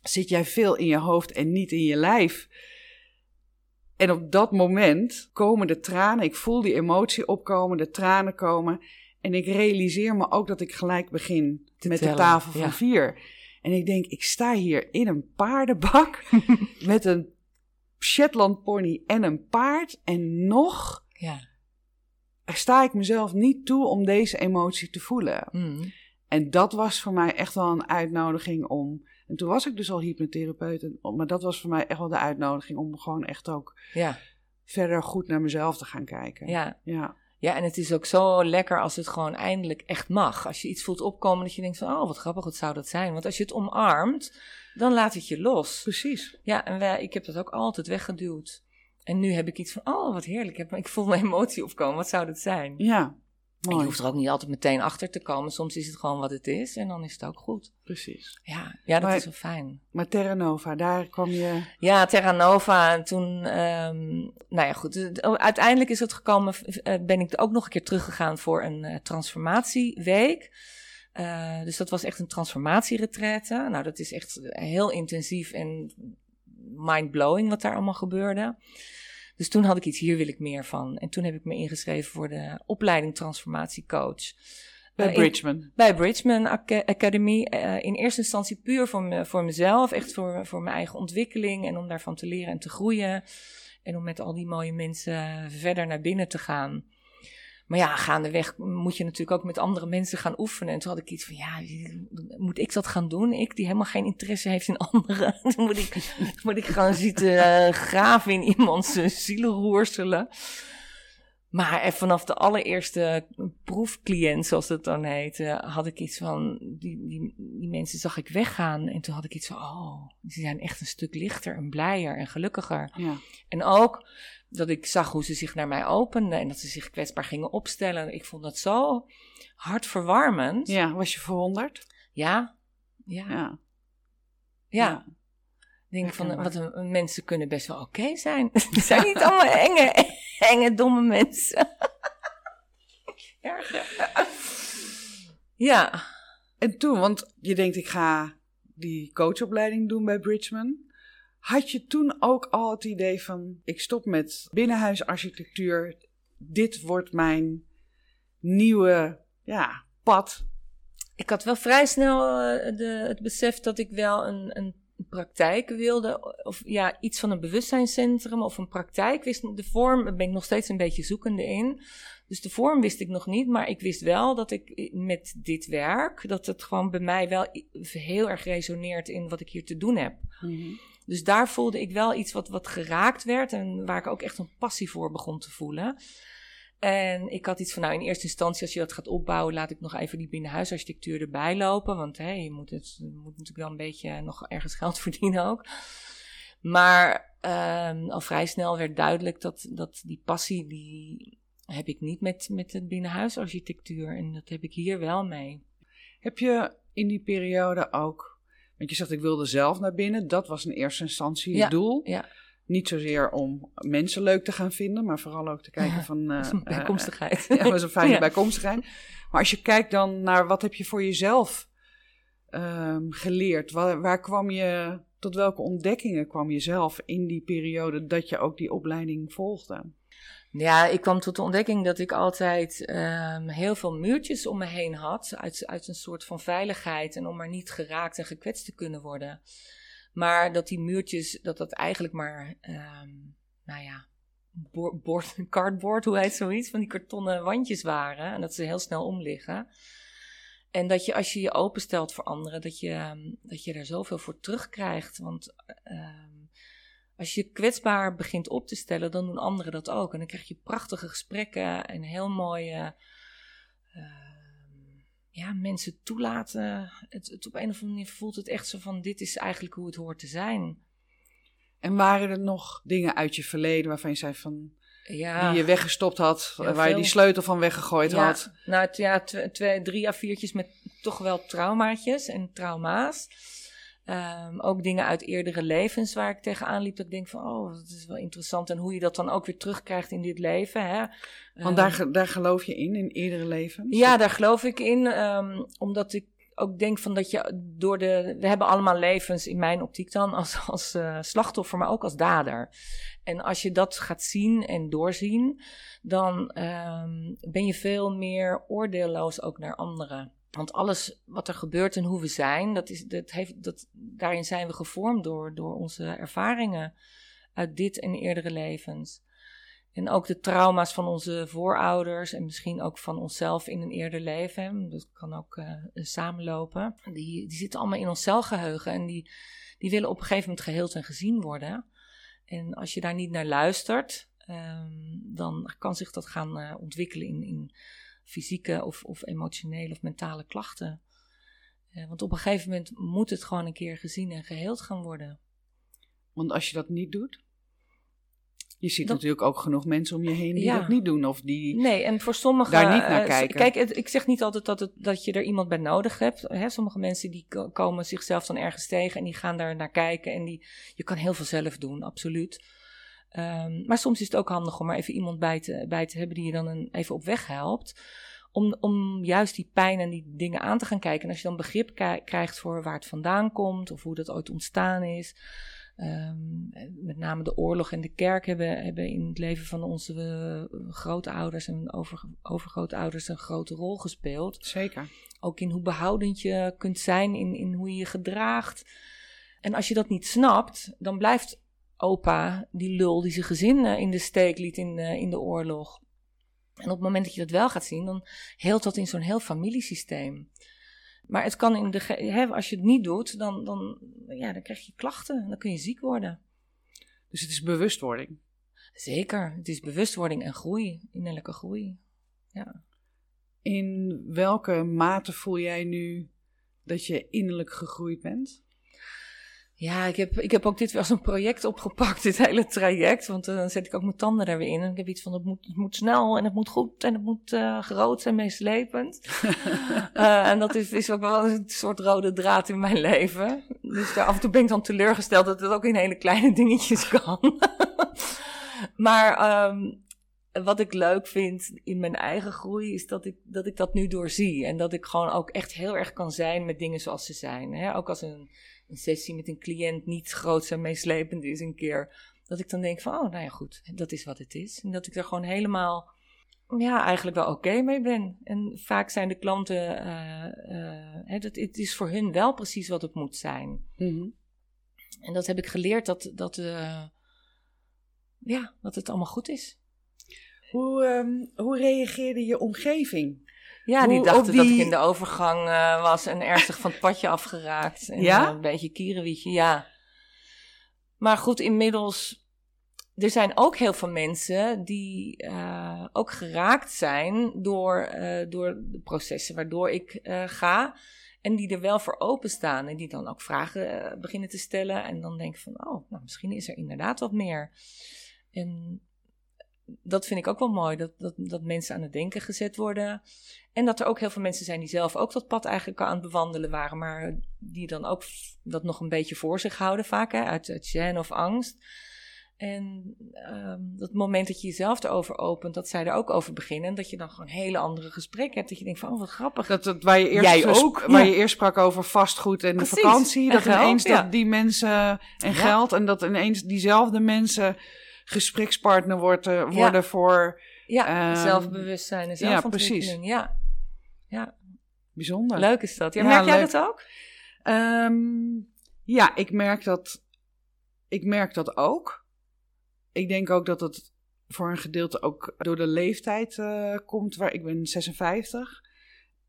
zit jij veel in je hoofd en niet in je lijf? En op dat moment komen de tranen, ik voel die emotie opkomen, de tranen komen. En ik realiseer me ook dat ik gelijk begin Te met tellen, de tafel van ja. vier. En ik denk, ik sta hier in een paardenbak (laughs) met een Shetland pony en een paard. En nog Ja. sta ik mezelf niet toe om deze emotie te voelen. Mm. En dat was voor mij echt wel een uitnodiging om. En toen was ik dus al hypnotherapeut. en- Maar dat was voor mij echt wel de uitnodiging om gewoon echt ook Ja. verder goed naar mezelf te gaan kijken. Ja. Ja, ja, en het is ook zo lekker als het gewoon eindelijk echt mag. Als je iets voelt opkomen dat je denkt van, oh wat grappig, wat zou dat zijn? Want als je het omarmt, dan laat het je los. precies. Ja, en wij, ik heb dat ook altijd weggeduwd. En nu heb ik iets van, oh wat heerlijk, ik, heb, ik voel mijn emotie opkomen, wat zou dat zijn? Ja, En je mooi. hoeft er ook niet altijd meteen achter te komen. Soms is het gewoon wat het is en dan is het ook goed. Precies. Ja, ja dat Maar- is wel fijn. Maar Terra Nova, daar kwam je. Ja, Terra Nova. En toen, ehm, nou ja, goed. eh, Uiteindelijk is het gekomen, eh, ben ik ook nog een keer teruggegaan voor een eh, transformatieweek. Eh, dus dat was echt een transformatieretraite. Nou, dat is echt heel intensief en mind-blowing wat daar allemaal gebeurde. Dus toen had ik iets, hier wil ik meer van. En toen heb ik me ingeschreven voor de opleiding transformatiecoach. Bij Eh, in- Bridgman. bij Bridgman Aca- Academy. eh, in eerste instantie puur voor, me, voor mezelf. Echt voor, voor mijn eigen ontwikkeling. En om daarvan te leren en te groeien. En om met al die mooie mensen verder naar binnen te gaan. Maar ja, gaandeweg moet je natuurlijk ook met andere mensen gaan oefenen. En toen had ik iets van, ja, moet ik dat gaan doen? Ik die helemaal geen interesse heeft in anderen. (laughs) Dan moet ik, moet ik gewoon zitten eh, graven in iemands uh, zielenroerselen. Maar eh, vanaf de allereerste proefcliënt, zoals dat dan heet, eh, had ik iets van, die, die, die mensen zag ik weggaan. En toen had ik iets van, oh, ze zijn echt een stuk lichter en blijer en gelukkiger. Ja. En ook dat ik zag hoe ze zich naar mij openden en dat ze zich kwetsbaar gingen opstellen. Ik vond dat zo hartverwarmend. ja, was je verwonderd? Ja, ja, ja. Ja. Ja. Ik denk van, wat een, mensen kunnen best wel oké zijn. Het (laughs) zijn niet allemaal enge, (laughs) enge, domme mensen. (laughs) Erg, ja. Ja, En toen, want je denkt ik ga die coachopleiding doen bij Bridgman. Had je toen ook al het idee van ik stop met binnenhuisarchitectuur. Dit wordt mijn nieuwe ja, pad. ik had wel vrij snel eh, de, het besef dat ik wel een, een praktijk wilde, of ja, iets van een bewustzijnscentrum of een praktijk. Wist, de vorm ben ik nog steeds een beetje zoekende in. Dus de vorm wist ik nog niet, maar ik wist wel dat ik met dit werk, dat het gewoon bij mij wel heel erg resoneert in wat ik hier te doen heb. Mhm. Dus daar voelde ik wel iets wat, wat geraakt werd en waar ik ook echt een passie voor begon te voelen. En ik had iets van, nou in eerste instantie als je dat gaat opbouwen, laat ik nog even die binnenhuisarchitectuur erbij lopen. Want hè, je, moet het, moet natuurlijk wel een beetje nog ergens geld (laughs) verdienen ook. Maar um, al vrij snel werd duidelijk dat, dat die passie, die heb ik niet met, met het binnenhuisarchitectuur. En dat heb ik hier wel mee. Heb je in die periode ook, want je zegt ik wilde zelf naar binnen, dat was in eerste instantie het doel. Ja. Niet zozeer om mensen leuk te gaan vinden, maar vooral ook te kijken van... (laughs) Uh, bijkomstigheid. Uh, (laughs) ja, dat is een fijne bijkomstigheid. Maar als je kijkt dan naar wat heb je voor jezelf um, geleerd? Waar, waar, kwam je, tot welke ontdekkingen kwam je zelf in die periode dat je ook die opleiding volgde? Ja, ik kwam tot de ontdekking dat ik altijd um, heel veel muurtjes om me heen had. Uit, uit een soort van veiligheid en om maar niet geraakt en gekwetst te kunnen worden. Maar dat die muurtjes, dat dat eigenlijk maar, um, nou ja, (laughs) cardboard, hoe heet zoiets, van die kartonnen wandjes waren. En dat ze heel snel omliggen. En dat je als je je openstelt voor anderen, dat je, um, dat je er zoveel voor terugkrijgt. Want um, als je kwetsbaar begint op te stellen, dan doen anderen dat ook. En dan krijg je prachtige gesprekken en heel mooie. Uh, ja, mensen toelaten. Het, het, op een of andere manier voelt het echt zo van: dit is eigenlijk hoe het hoort te zijn. En waren er nog dingen uit je verleden waarvan je zei van. Ja, die je weggestopt had, waar je die sleutel van weggegooid ja, had? Nou, ja, twee, drie à viertjes met toch wel traumaatjes en trauma's. Um, ook dingen uit eerdere levens waar ik tegenaan liep. Dat ik denk van, oh, dat is wel interessant. En hoe je dat dan ook weer terugkrijgt in dit leven. Hè? Want daar, ehm, daar geloof je in, in eerdere levens? Ja, daar geloof ik in. Um, omdat ik ook denk van dat je door de... We hebben allemaal levens, in mijn optiek dan, als, als uh, slachtoffer, maar ook als dader. En als je dat gaat zien en doorzien, dan ben je veel meer oordeelloos ook naar anderen. Want alles wat er gebeurt en hoe we zijn, dat is, dat heeft, dat, daarin zijn we gevormd door, door onze ervaringen uit dit en eerdere levens. En ook de trauma's van onze voorouders en misschien ook van onszelf in een eerder leven. Dat kan ook uh, samenlopen. Die, die zitten allemaal in ons celgeheugen en die, die willen op een gegeven moment geheeld en gezien worden. En als je daar niet naar luistert, um, dan kan zich dat gaan uh, ontwikkelen in, in fysieke of, of emotionele of mentale klachten. Uh, want op een gegeven moment moet het gewoon een keer gezien en geheeld gaan worden. Want als je dat niet doet, je ziet natuurlijk ook genoeg mensen om je heen die dat niet doen. Of die nee, en voor sommigen. Daar niet naar uh, kijken. Kijk, ik zeg niet altijd dat, het, dat je er iemand bij nodig hebt. Hè, sommige mensen die komen zichzelf dan ergens tegen en die gaan daar naar kijken. En die, je kan heel veel zelf doen, absoluut. Um, maar soms is het ook handig om er even iemand bij te, bij te hebben die je dan een, even op weg helpt. Om, om juist die pijn en die dingen aan te gaan kijken. En als je dan begrip krijgt voor waar het vandaan komt of hoe dat ooit ontstaan is. Um, met name de oorlog en de kerk hebben, hebben in het leven van onze uh, grootouders en over, overgrootouders een grote rol gespeeld. Zeker. Ook in hoe behoudend je kunt zijn, in, in hoe je je gedraagt. En als je dat niet snapt, dan blijft opa, die lul die zijn gezin uh, in de steek liet in, uh, in de oorlog. En op het moment dat je dat wel gaat zien, dan heelt dat in zo'n heel familiesysteem. Maar het kan in de, hè, als je het niet doet, dan, dan, ja, dan krijg je klachten. Dan kun je ziek worden. Dus het is bewustwording. Zeker, het is bewustwording en groei, innerlijke groei. Ja. In welke mate voel jij nu dat je innerlijk gegroeid bent? Ja, ik heb, ik heb ook dit wel als een project opgepakt, (laughs) dit hele traject. Want uh, dan zet ik ook mijn tanden er weer in. En ik heb iets van, het moet, het moet snel en het moet goed en het moet uh, groot en meeslepend. uh, (laughs) en dat is, is ook wel een soort rode draad in mijn leven. Dus daar af en toe ben ik dan teleurgesteld dat het ook in hele kleine (laughs) dingetjes kan. maar um, wat ik leuk vind in mijn eigen groei is dat ik, dat ik dat nu doorzie. En dat ik gewoon ook echt heel erg kan zijn met dingen zoals ze zijn. Hè? Ook als een een sessie met een cliënt niet groot en meeslepend is een keer. Dat ik dan denk van, oh, nou ja, goed, dat is wat het is. En dat ik er gewoon helemaal, ja, eigenlijk wel oké mee ben. En vaak zijn de klanten, uh, uh, het, het, is voor hun wel precies wat het moet zijn. Mm En dat heb ik geleerd dat, dat, uh, ja, dat het allemaal goed is. Hoe, um, hoe reageerde je omgeving? Ja, die dachten dat ik in de overgang uh, was en ernstig van het padje afgeraakt. En, ja? Uh, een beetje kierenwietje, ja. Maar goed, inmiddels er zijn ook heel veel mensen die uh, ook geraakt zijn door, uh, door de processen waardoor ik ga. En die er wel voor openstaan. En die dan ook vragen beginnen te stellen. En dan denk ik van, oh, nou, misschien is er inderdaad wat meer. En dat vind ik ook wel mooi. Dat, dat, dat mensen aan het denken gezet worden. En dat er ook heel veel mensen zijn die zelf ook dat pad eigenlijk aan het bewandelen waren. Maar die dan ook dat nog een beetje voor zich houden vaak. Hè, uit, uit gêne of angst. En um, dat moment dat je jezelf erover opent, dat zij er ook over beginnen. Dat je dan gewoon hele andere gesprekken hebt. Dat je denkt van, oh wat grappig. Dat, dat waar je eerst, Jij ook, waar je eerst sprak over vastgoed en de vakantie. dat ineens dat die mensen en geld en dat ineens diezelfde mensen gesprekspartner worden, worden voor... Ja, uh, zelfbewustzijn en zelfontwikkeling. Ja, precies. Ja. ja. Bijzonder. Leuk is dat. Ja, merk jij dat ook? Um, ja, ik merk dat, ik merk dat ook ik denk ook dat het voor een gedeelte ook door de leeftijd uh, komt. Waar ik ben 56.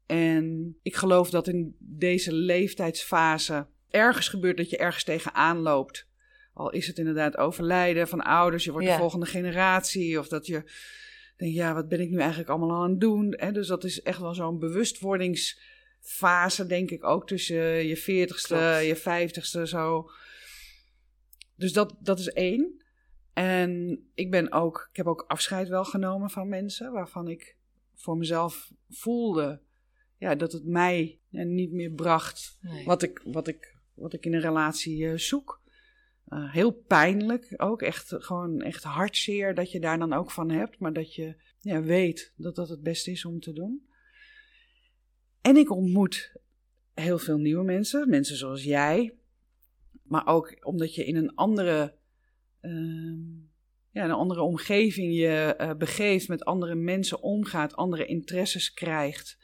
En ik geloof dat in deze leeftijdsfase ergens gebeurt dat je ergens tegenaan loopt. Al is het inderdaad overlijden van ouders, je wordt de volgende generatie. Of dat je denkt, ja, wat ben ik nu eigenlijk allemaal aan het doen? Hè? Dus dat is echt wel zo'n bewustwordingsfase, denk ik, ook tussen je 40ste, je 50ste zo. Dus dat, dat is één. En ik ben ook, ik heb ook afscheid wel genomen van mensen waarvan ik voor mezelf voelde ja, dat het mij niet meer bracht wat, ik, wat, ik, wat ik in een relatie uh, zoek. Uh, heel pijnlijk ook, echt gewoon echt hartzeer dat je daar dan ook van hebt, maar dat je ja, weet dat dat het beste is om te doen. En ik ontmoet heel veel nieuwe mensen, mensen zoals jij, maar ook omdat je in een andere Ehm, ja, een andere omgeving je uh, begeeft, met andere mensen omgaat, andere interesses krijgt,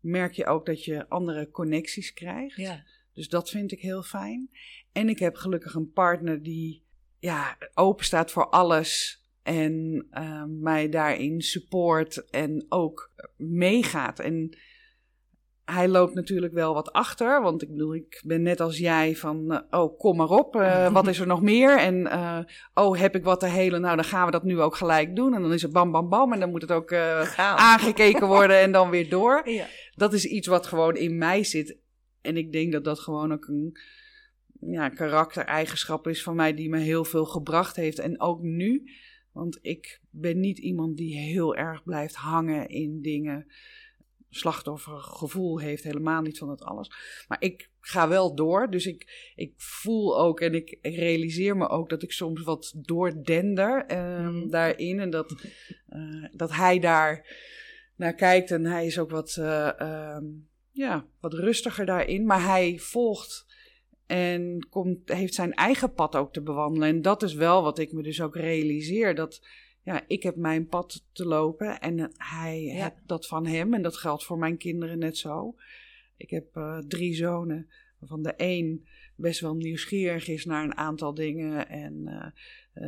merk je ook dat je andere connecties krijgt. Ja. Dus dat vind ik heel fijn. En ik heb gelukkig een partner die ja, open staat voor alles en uh, mij daarin support en ook meegaat. En hij loopt natuurlijk wel wat achter. Want ik bedoel, ik ben net als jij van, uh, oh, kom maar op. Uh, (laughs) wat is er nog meer? En, uh, oh, heb ik wat te helen? Nou, dan gaan we dat nu ook gelijk doen. En dan is het bam, bam, bam. En dan moet het ook aangekeken worden en dan weer door. (laughs) Ja. Dat is iets wat gewoon in mij zit. En ik denk dat dat gewoon ook een ja, karaktereigenschap is van mij die me heel veel gebracht heeft. En ook nu. Want ik ben niet iemand die heel erg blijft hangen in dingen slachtoffergevoel heeft, helemaal niet van het alles. Maar ik ga wel door, dus ik, ik voel ook en ik, realiseer me ook dat ik soms wat doordender uh, daarin. En dat, uh, dat hij daar naar kijkt en hij is ook wat, uh, ja, wat rustiger daarin. Maar hij volgt en komt, heeft zijn eigen pad ook te bewandelen. En dat is wel wat ik me dus ook realiseer. Dat ja, ik heb mijn pad te lopen en hij ja. heeft dat van hem. En dat geldt voor mijn kinderen net zo. Ik heb uh, drie zonen, waarvan de een best wel nieuwsgierig is naar een aantal dingen. En uh, uh,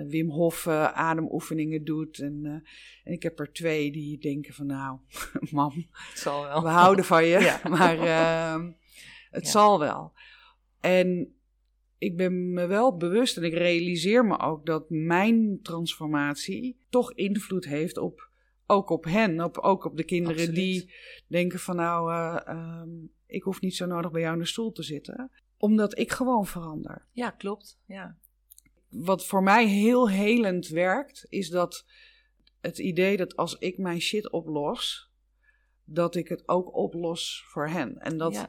Wim Hof ademoefeningen doet. En, en ik heb er twee die denken van nou, (laughs) mam, het zal wel. we houden van je. (laughs) Ja. (laughs) Maar ehm, het zal wel. En ik ben me wel bewust en ik realiseer me ook dat mijn transformatie toch invloed heeft op, ook op hen, op, ook op de kinderen die denken van nou, uh, uh, ik hoef niet zo nodig bij jou in de stoel te zitten, omdat ik gewoon verander. Ja, klopt. Ja. Wat voor mij heel helend werkt, is dat het idee dat als ik mijn shit oplos, dat ik het ook oplos voor hen. En dat,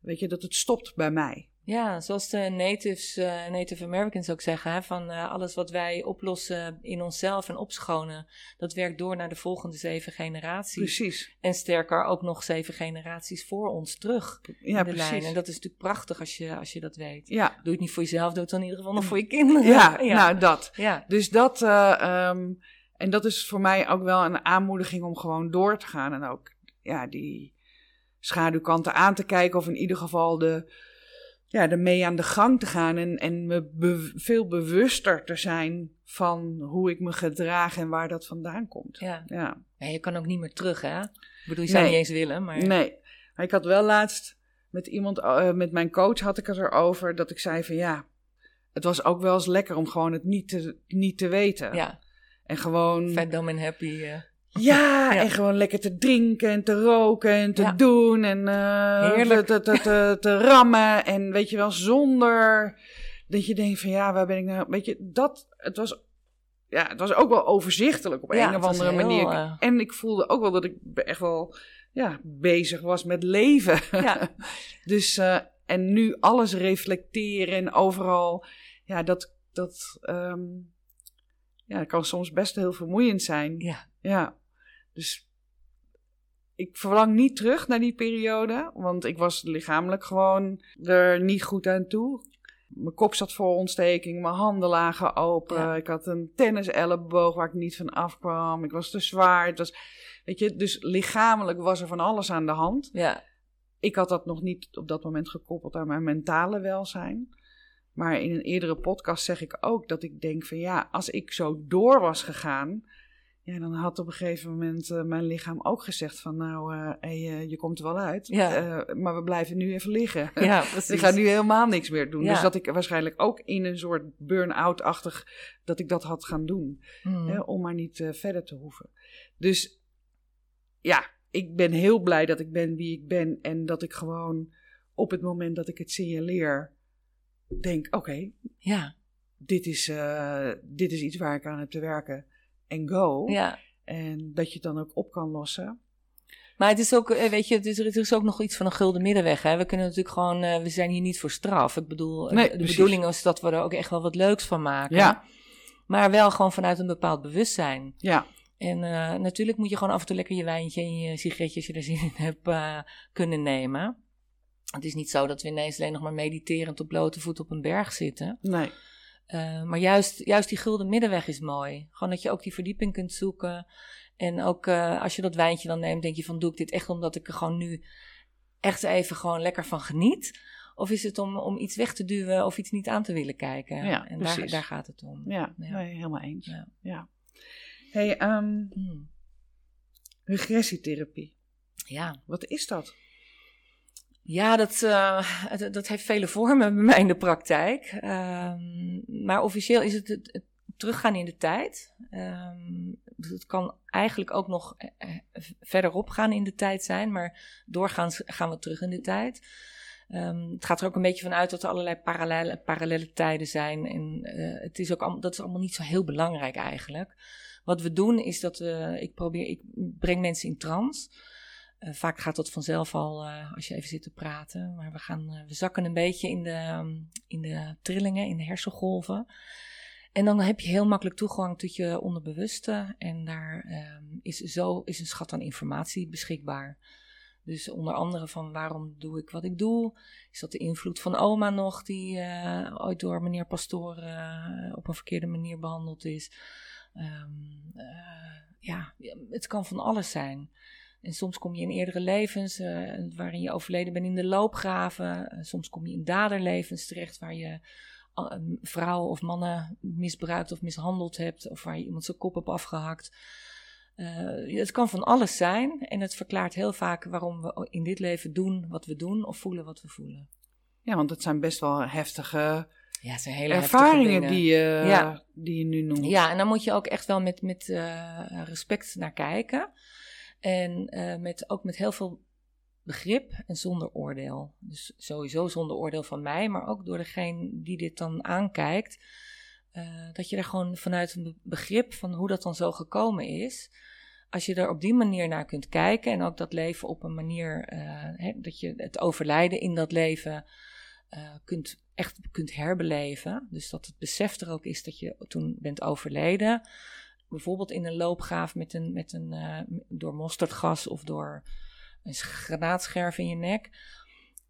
weet je, dat het stopt bij mij. Ja, zoals de natives, uh, Native Americans ook zeggen, hè, van uh, alles wat wij oplossen in onszelf en opschonen, dat werkt door naar de volgende zeven generaties. Precies. En sterker ook nog zeven generaties voor ons terug ja, in de precies. lijn. En dat is natuurlijk prachtig als je, als je dat weet. Ja. Doe het niet voor jezelf, doe het dan in ieder geval nog voor je kinderen. Ja, (laughs) ja. nou dat. Ja. Dus dat, uh, um, en dat is voor mij ook wel een aanmoediging om gewoon door te gaan en ook ja, die schaduwkanten aan te kijken of in ieder geval de ja, ermee aan de gang te gaan en, en me be- veel bewuster te zijn van hoe ik me gedraag en waar dat vandaan komt. Ja. Ja. ja, je kan ook niet meer terug, hè? Ik bedoel, je zou Nee. niet eens willen, maar... Nee, maar ik had wel laatst met iemand, eh, met mijn coach had ik het erover, dat ik zei van ja, het was ook wel eens lekker om gewoon het niet te, niet te weten. Ja, En gewoon, fat, dumb and happy. eh. Ja, Ja. en gewoon lekker te drinken en te roken en te Ja. doen en eh, Heerlijk. Te, te, te, te rammen en weet je wel, zonder dat je denkt van ja, waar ben ik nou, weet je, dat, het was... Ja, het was ook wel overzichtelijk op Ja, een of andere heel, manier. eh, En ik voelde ook wel dat ik echt wel ja, bezig was met leven. Ja. (laughs) dus, eh, en nu alles reflecteren en overal, ja, dat, dat, ehm, ja, dat kan soms best heel vermoeiend zijn. Ja. Ja, dus ik verlang niet terug naar die periode, want ik was lichamelijk gewoon er niet goed aan toe. Mijn kop zat vol ontsteking, mijn handen lagen open. Ja. Ik had een tenniselleboog waar ik niet van afkwam. Ik was te zwaar. Het was, weet je, dus lichamelijk was er van alles aan de hand. ja, Ik had dat nog niet op dat moment gekoppeld aan mijn mentale welzijn. Maar in een eerdere podcast zeg ik ook dat ik denk van ja, als ik zo door was gegaan, ja, dan had op een gegeven moment eh, mijn lichaam ook gezegd van nou, eh, hey, eh, je komt er wel uit, Ja. Maar we blijven nu even liggen. ja, (laughs) Ik precies. ga nu helemaal niks meer doen. Ja. Dus dat ik waarschijnlijk ook in een soort burn-out-achtig, dat ik dat had gaan doen. Hmm. Hè, om maar niet verder te hoeven. Dus ja, ik ben heel blij dat ik ben wie ik ben. En dat ik gewoon op het moment dat ik het signaleer, denk: oké, Ja, dit, is, dit is iets waar ik aan heb te werken. En go. ja. En dat je het dan ook op kan lossen. Maar het is ook, eh, weet je, het is, er is ook nog iets van een gulden middenweg. Hè? We kunnen natuurlijk gewoon, eh, we zijn hier niet voor straf. Ik bedoel, eh, Nee, de bedoeling is dat we er ook echt wel wat leuks van maken. Ja. Maar wel gewoon vanuit een bepaald bewustzijn. Ja, En natuurlijk moet je gewoon af en toe lekker je wijntje en je sigaretje, als je er zin in hebt, kunnen nemen. Het is niet zo dat we ineens alleen nog maar mediterend op blote voet op een berg zitten. nee. Uh, maar juist, juist die gulden middenweg is mooi. Gewoon dat je ook die verdieping kunt zoeken. En ook uh, als je dat wijntje dan neemt, denk je van doe ik dit echt omdat ik er gewoon nu echt even gewoon lekker van geniet? Of is het om, om iets weg te duwen of iets niet aan te willen kijken? Ja, en precies. daar, daar gaat het om. Ja, Ja. Nee, helemaal eens. Ja. Ja. Hey, ehm, Hmm. regressietherapie. Ja. Wat is dat? Ja, dat, het, dat heeft vele vormen bij mij in de praktijk. Um, maar officieel is het, het, teruggaan in de tijd. Um, het kan eigenlijk ook nog uh, verderop gaan in de tijd zijn, maar doorgaans gaan we terug in de tijd. Um, het gaat er ook een beetje van uit dat er allerlei parallele, tijden zijn. En het is ook, dat is allemaal niet zo heel belangrijk eigenlijk. Wat we doen is dat we, ik probeer, ik breng mensen in trance. Uh, vaak gaat dat vanzelf al uh, als je even zit te praten. Maar we, gaan, uh, we zakken een beetje in de, um, in de trillingen, in de hersengolven. En dan heb je heel makkelijk toegang tot je onderbewuste. En daar um, is, zo, is een schat aan informatie beschikbaar. Dus onder andere van waarom doe ik wat ik doe. Is dat de invloed van oma nog, die ooit door meneer Pastoor op een verkeerde manier behandeld is. Uh, ja, het kan van alles zijn. En soms kom je in eerdere levens uh, waarin je overleden bent in de loopgraven. Uh, soms kom je in daderlevens terecht waar je uh, vrouwen of mannen misbruikt of mishandeld hebt. Of waar je iemand zijn kop hebt afgehakt. Uh, het kan van alles zijn en het verklaart heel vaak waarom we in dit leven doen wat we doen of voelen wat we voelen. Ja, want het zijn best wel heftige ja, zijn hele ervaringen die je, ja. die je nu noemt. Ja, en dan moet je ook echt wel met, met respect naar kijken. En uh, met, ook met heel veel begrip en zonder oordeel. Dus sowieso zonder oordeel van mij, maar ook door degene die dit dan aankijkt. Uh, dat je er gewoon vanuit een begrip van hoe dat dan zo gekomen is. Als je er op die manier naar kunt kijken en ook dat leven op een manier, uh, hè, dat je het overlijden in dat leven kunt, echt kunt herbeleven. Dus dat het besef er ook is dat je toen bent overleden. Bijvoorbeeld in een loopgraaf met een, met een, uh, door mosterdgas of door een granaatscherf in je nek.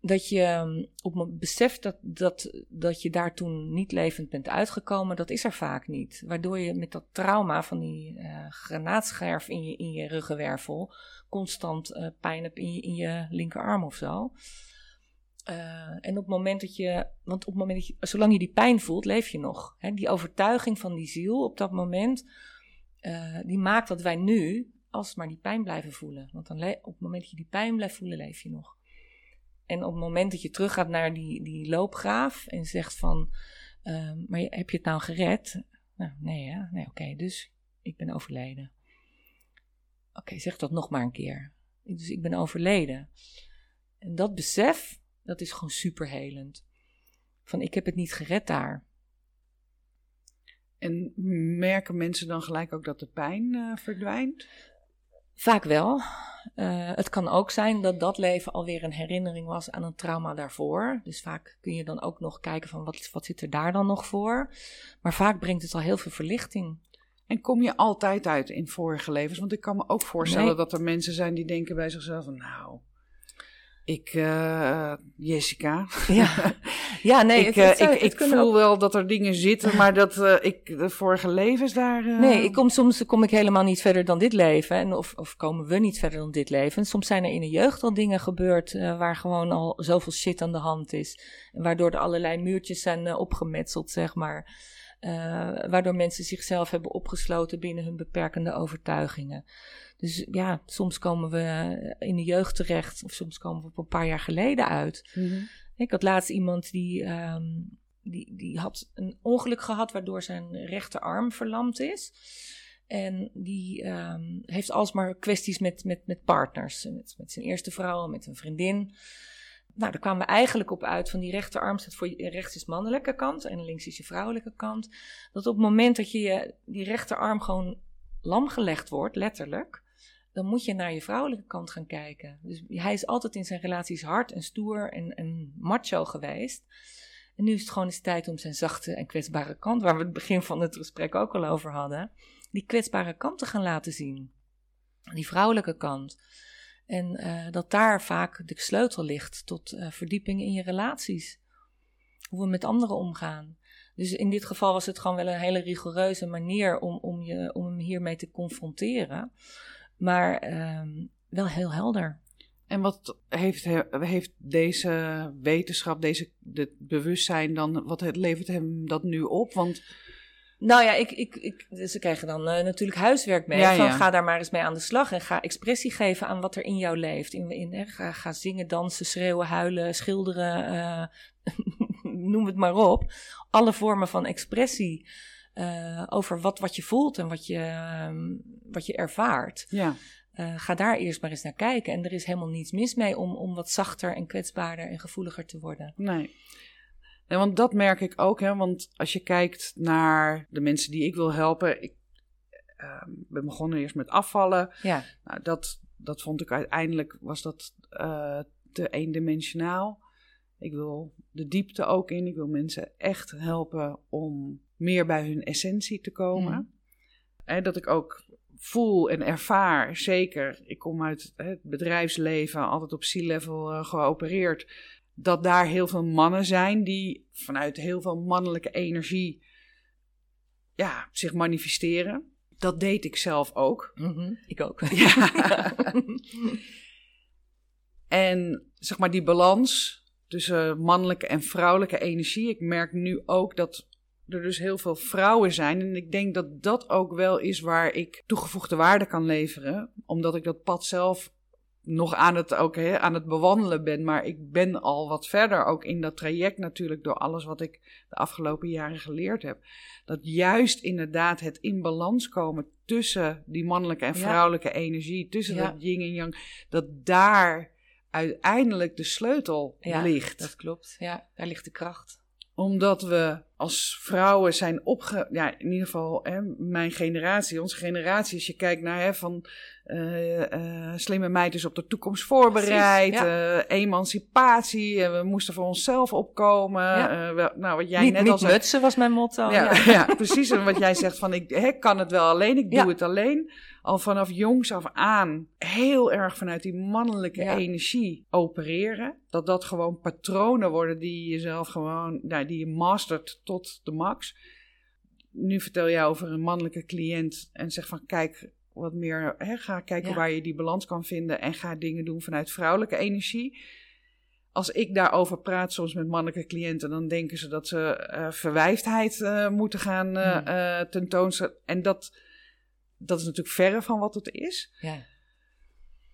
Dat je um, op het besef dat, dat, dat je daar toen niet levend bent uitgekomen, dat is er vaak niet. Waardoor je met dat trauma van die uh, granaatscherf in je, in je ruggenwervel constant uh, pijn hebt in je, in je linkerarm of zo. Eh, en op het moment dat je, want op het moment dat je, zolang je die pijn voelt, leef je nog. Hè? Die overtuiging van die ziel op dat moment, uh, die maakt dat wij nu alsmaar die pijn blijven voelen. Want dan op het moment dat je die pijn blijft voelen, leef je nog. En op het moment dat je teruggaat naar die, die loopgraaf en zegt van, uh, maar heb je het nou gered? Nou, nee, hè? nee, oké, dus ik ben overleden. Oké, zeg dat nog maar een keer. Dus ik ben overleden. En dat besef, dat is gewoon superhelend. Van ik heb het niet gered daar. En merken mensen dan gelijk ook dat de pijn uh, verdwijnt? Vaak wel. Uh, het kan ook zijn dat dat leven alweer een herinnering was aan een trauma daarvoor. Dus vaak kun je dan ook nog kijken van wat, wat zit er daar dan nog voor. Maar vaak brengt het al heel veel verlichting. En kom je altijd uit in vorige levens? Want ik kan me ook voorstellen nee. dat er mensen zijn die denken bij zichzelf van nou, ik, uh, Jessica. Ja, ja nee. ik, het, het, uh, ik, ik voel ook... wel dat er dingen zitten, maar dat uh, ik de vorige levens daar. Nee, ik kom, soms kom ik helemaal niet verder dan dit leven. En of, of komen we niet verder dan dit leven. soms zijn er in de jeugd al dingen gebeurd waar gewoon al zoveel shit aan de hand is. En waardoor er allerlei muurtjes zijn opgemetseld, zeg maar. Waardoor mensen zichzelf hebben opgesloten binnen hun beperkende overtuigingen. Dus ja, soms komen we in de jeugd terecht, of soms komen we op een paar jaar geleden uit. Mm-hmm. Ik had laatst iemand die, um, die, die had een ongeluk gehad waardoor zijn rechterarm verlamd is. En die um, heeft alsmaar kwesties met, met, met partners. Met, met zijn eerste vrouw, met een vriendin. Nou, daar kwamen we eigenlijk op uit van die rechterarm staat voor je, rechts is mannelijke kant en links is je vrouwelijke kant. Dat op het moment dat je die rechterarm gewoon lam gelegd wordt, letterlijk, dan moet je naar je vrouwelijke kant gaan kijken. Dus hij is altijd in zijn relaties hard en stoer en, en macho geweest. En nu is het gewoon eens tijd om zijn zachte en kwetsbare kant, waar we het begin van het gesprek ook al over hadden, die kwetsbare kant te gaan laten zien. Die vrouwelijke kant. En uh, dat daar vaak de sleutel ligt tot uh, verdieping in je relaties. Hoe we met anderen omgaan. Dus in dit geval was het gewoon wel een hele rigoureuze manier om, om, je, om hem hiermee te confronteren. Maar um, wel heel helder. En wat heeft, heeft deze wetenschap, deze dit bewustzijn dan, wat het, levert hem dat nu op? Want nou ja, ik, ik, ik, ze krijgen dan uh, natuurlijk huiswerk mee. Ja, van, ja. Ga daar maar eens mee aan de slag en ga expressie geven aan wat er in jou leeft. In, in, hè, ga, ga zingen, dansen, schreeuwen, huilen, schilderen, uh, (laughs) noem het maar op. Alle vormen van expressie uh, over wat, wat je voelt en wat je, um, wat je ervaart. Ja. Ga daar eerst maar eens naar kijken. En er is helemaal niets mis mee om, om wat zachter en kwetsbaarder en gevoeliger te worden. Nee. Nee want dat merk ik ook, hè. Want als je kijkt naar de mensen die ik wil helpen... Ik uh, ben begonnen eerst met afvallen. Ja. Nou, dat, dat vond ik uiteindelijk, was dat uh, te eendimensionaal. Ik wil de diepte ook in. Ik wil mensen echt helpen om meer bij hun essentie te komen. Mm. dat ik ook voel en ervaar, zeker, ik kom uit het bedrijfsleven, altijd op C-level uh, geopereerd, dat daar heel veel mannen zijn die vanuit heel veel mannelijke energie ja, zich manifesteren. Dat deed ik zelf ook. Mm -hmm. Ik ook. (laughs) Ja. (laughs) en zeg maar die balans tussen mannelijke en vrouwelijke energie. Ik merk nu ook dat er dus heel veel vrouwen zijn. En ik denk dat dat ook wel is waar ik toegevoegde waarde kan leveren. Omdat ik dat pad zelf nog aan het, ook, hè, aan het bewandelen ben. Maar ik ben al wat verder ook in dat traject natuurlijk door alles wat ik de afgelopen jaren geleerd heb. Dat juist inderdaad het in balans komen tussen die mannelijke en vrouwelijke ja. energie. Tussen ja. dat yin en yang. Dat daar uiteindelijk de sleutel ja, ligt. Dat klopt, ja, daar ligt de kracht omdat we als vrouwen zijn opge... Ja, in ieder geval hè, mijn generatie, onze generatie. Als je kijkt naar hè, van uh, uh, slimme meid is op de toekomst voorbereid. Ja. Uh, emancipatie. we moesten voor onszelf opkomen. Ja. Nou, wat jij niet, net niet al zei. mutsen was mijn motto. Ja, ja. precies. En wat jij zegt van ik hè, kan het wel alleen. Ik doe het alleen. Al vanaf jongs af aan heel erg vanuit die mannelijke energie opereren. Dat dat gewoon patronen worden die je zelf gewoon, nou, die je mastert tot de max. Nu vertel jij over een mannelijke cliënt en zeg van kijk, wat meer, hè, ga kijken ja. waar je die balans kan vinden en ga dingen doen vanuit vrouwelijke energie. als ik daarover praat, soms met mannelijke cliënten, dan denken ze dat ze uh, verwijfdheid uh, moeten gaan uh, tentoonstellen. En dat, dat is natuurlijk verre van wat het is. Ja.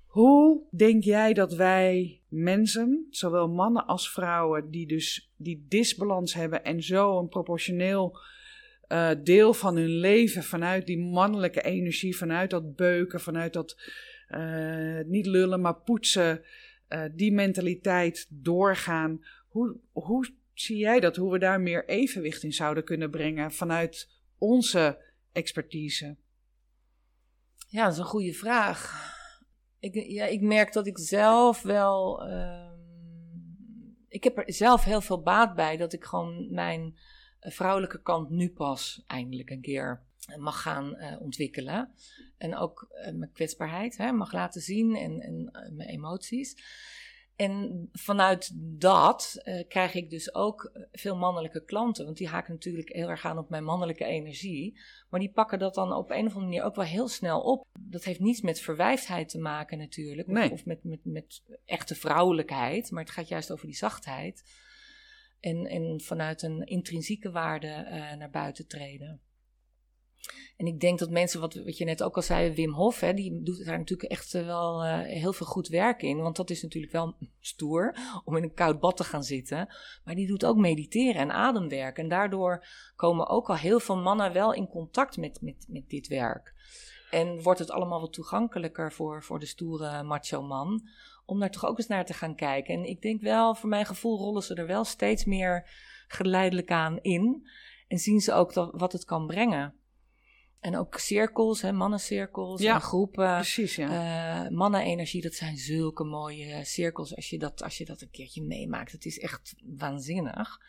Hoe denk jij dat wij mensen, zowel mannen als vrouwen, die dus die disbalans hebben en zo een proportioneel uh, deel van hun leven vanuit die mannelijke energie, vanuit dat beuken, vanuit dat uh, niet lullen, maar poetsen, uh, die mentaliteit doorgaan. Hoe, hoe zie jij dat? Hoe we daar meer evenwicht in zouden kunnen brengen vanuit onze expertise? Ja, dat is een goede vraag. Ik, ja, ik merk dat ik zelf wel. Uh, ik heb er zelf heel veel baat bij dat ik gewoon mijn vrouwelijke kant nu pas eindelijk een keer mag gaan uh, ontwikkelen. En ook mijn kwetsbaarheid hè, mag laten zien en, en mijn emoties. En vanuit dat krijg ik dus ook veel mannelijke klanten. Want die haken natuurlijk heel erg aan op mijn mannelijke energie. Maar die pakken dat dan op een of andere manier ook wel heel snel op. Dat heeft niets met verwijfdheid te maken natuurlijk. Nee. Of met, met, met echte vrouwelijkheid. Maar het gaat juist over die zachtheid. En, en vanuit een intrinsieke waarde uh, naar buiten treden. En ik denk dat mensen, wat, wat je net ook al zei, Wim Hof, hè, die doet daar natuurlijk echt wel uh, heel veel goed werk in. Want dat is natuurlijk wel stoer om in een koud bad te gaan zitten. Maar die doet ook mediteren en ademwerk. En daardoor komen ook al heel veel mannen wel in contact met, met, met dit werk. En wordt het allemaal wat toegankelijker voor, voor de stoere macho man om daar toch ook eens naar te gaan kijken. En ik denk wel, voor mijn gevoel rollen ze er wel steeds meer geleidelijk aan in. En zien ze ook wat het kan brengen. En ook cirkels, hè, mannencirkels Ja, en groepen. Precies, ja. Eh mannenenergie, dat zijn zulke mooie cirkels als je dat, als je dat een keertje meemaakt. Het is echt waanzinnig.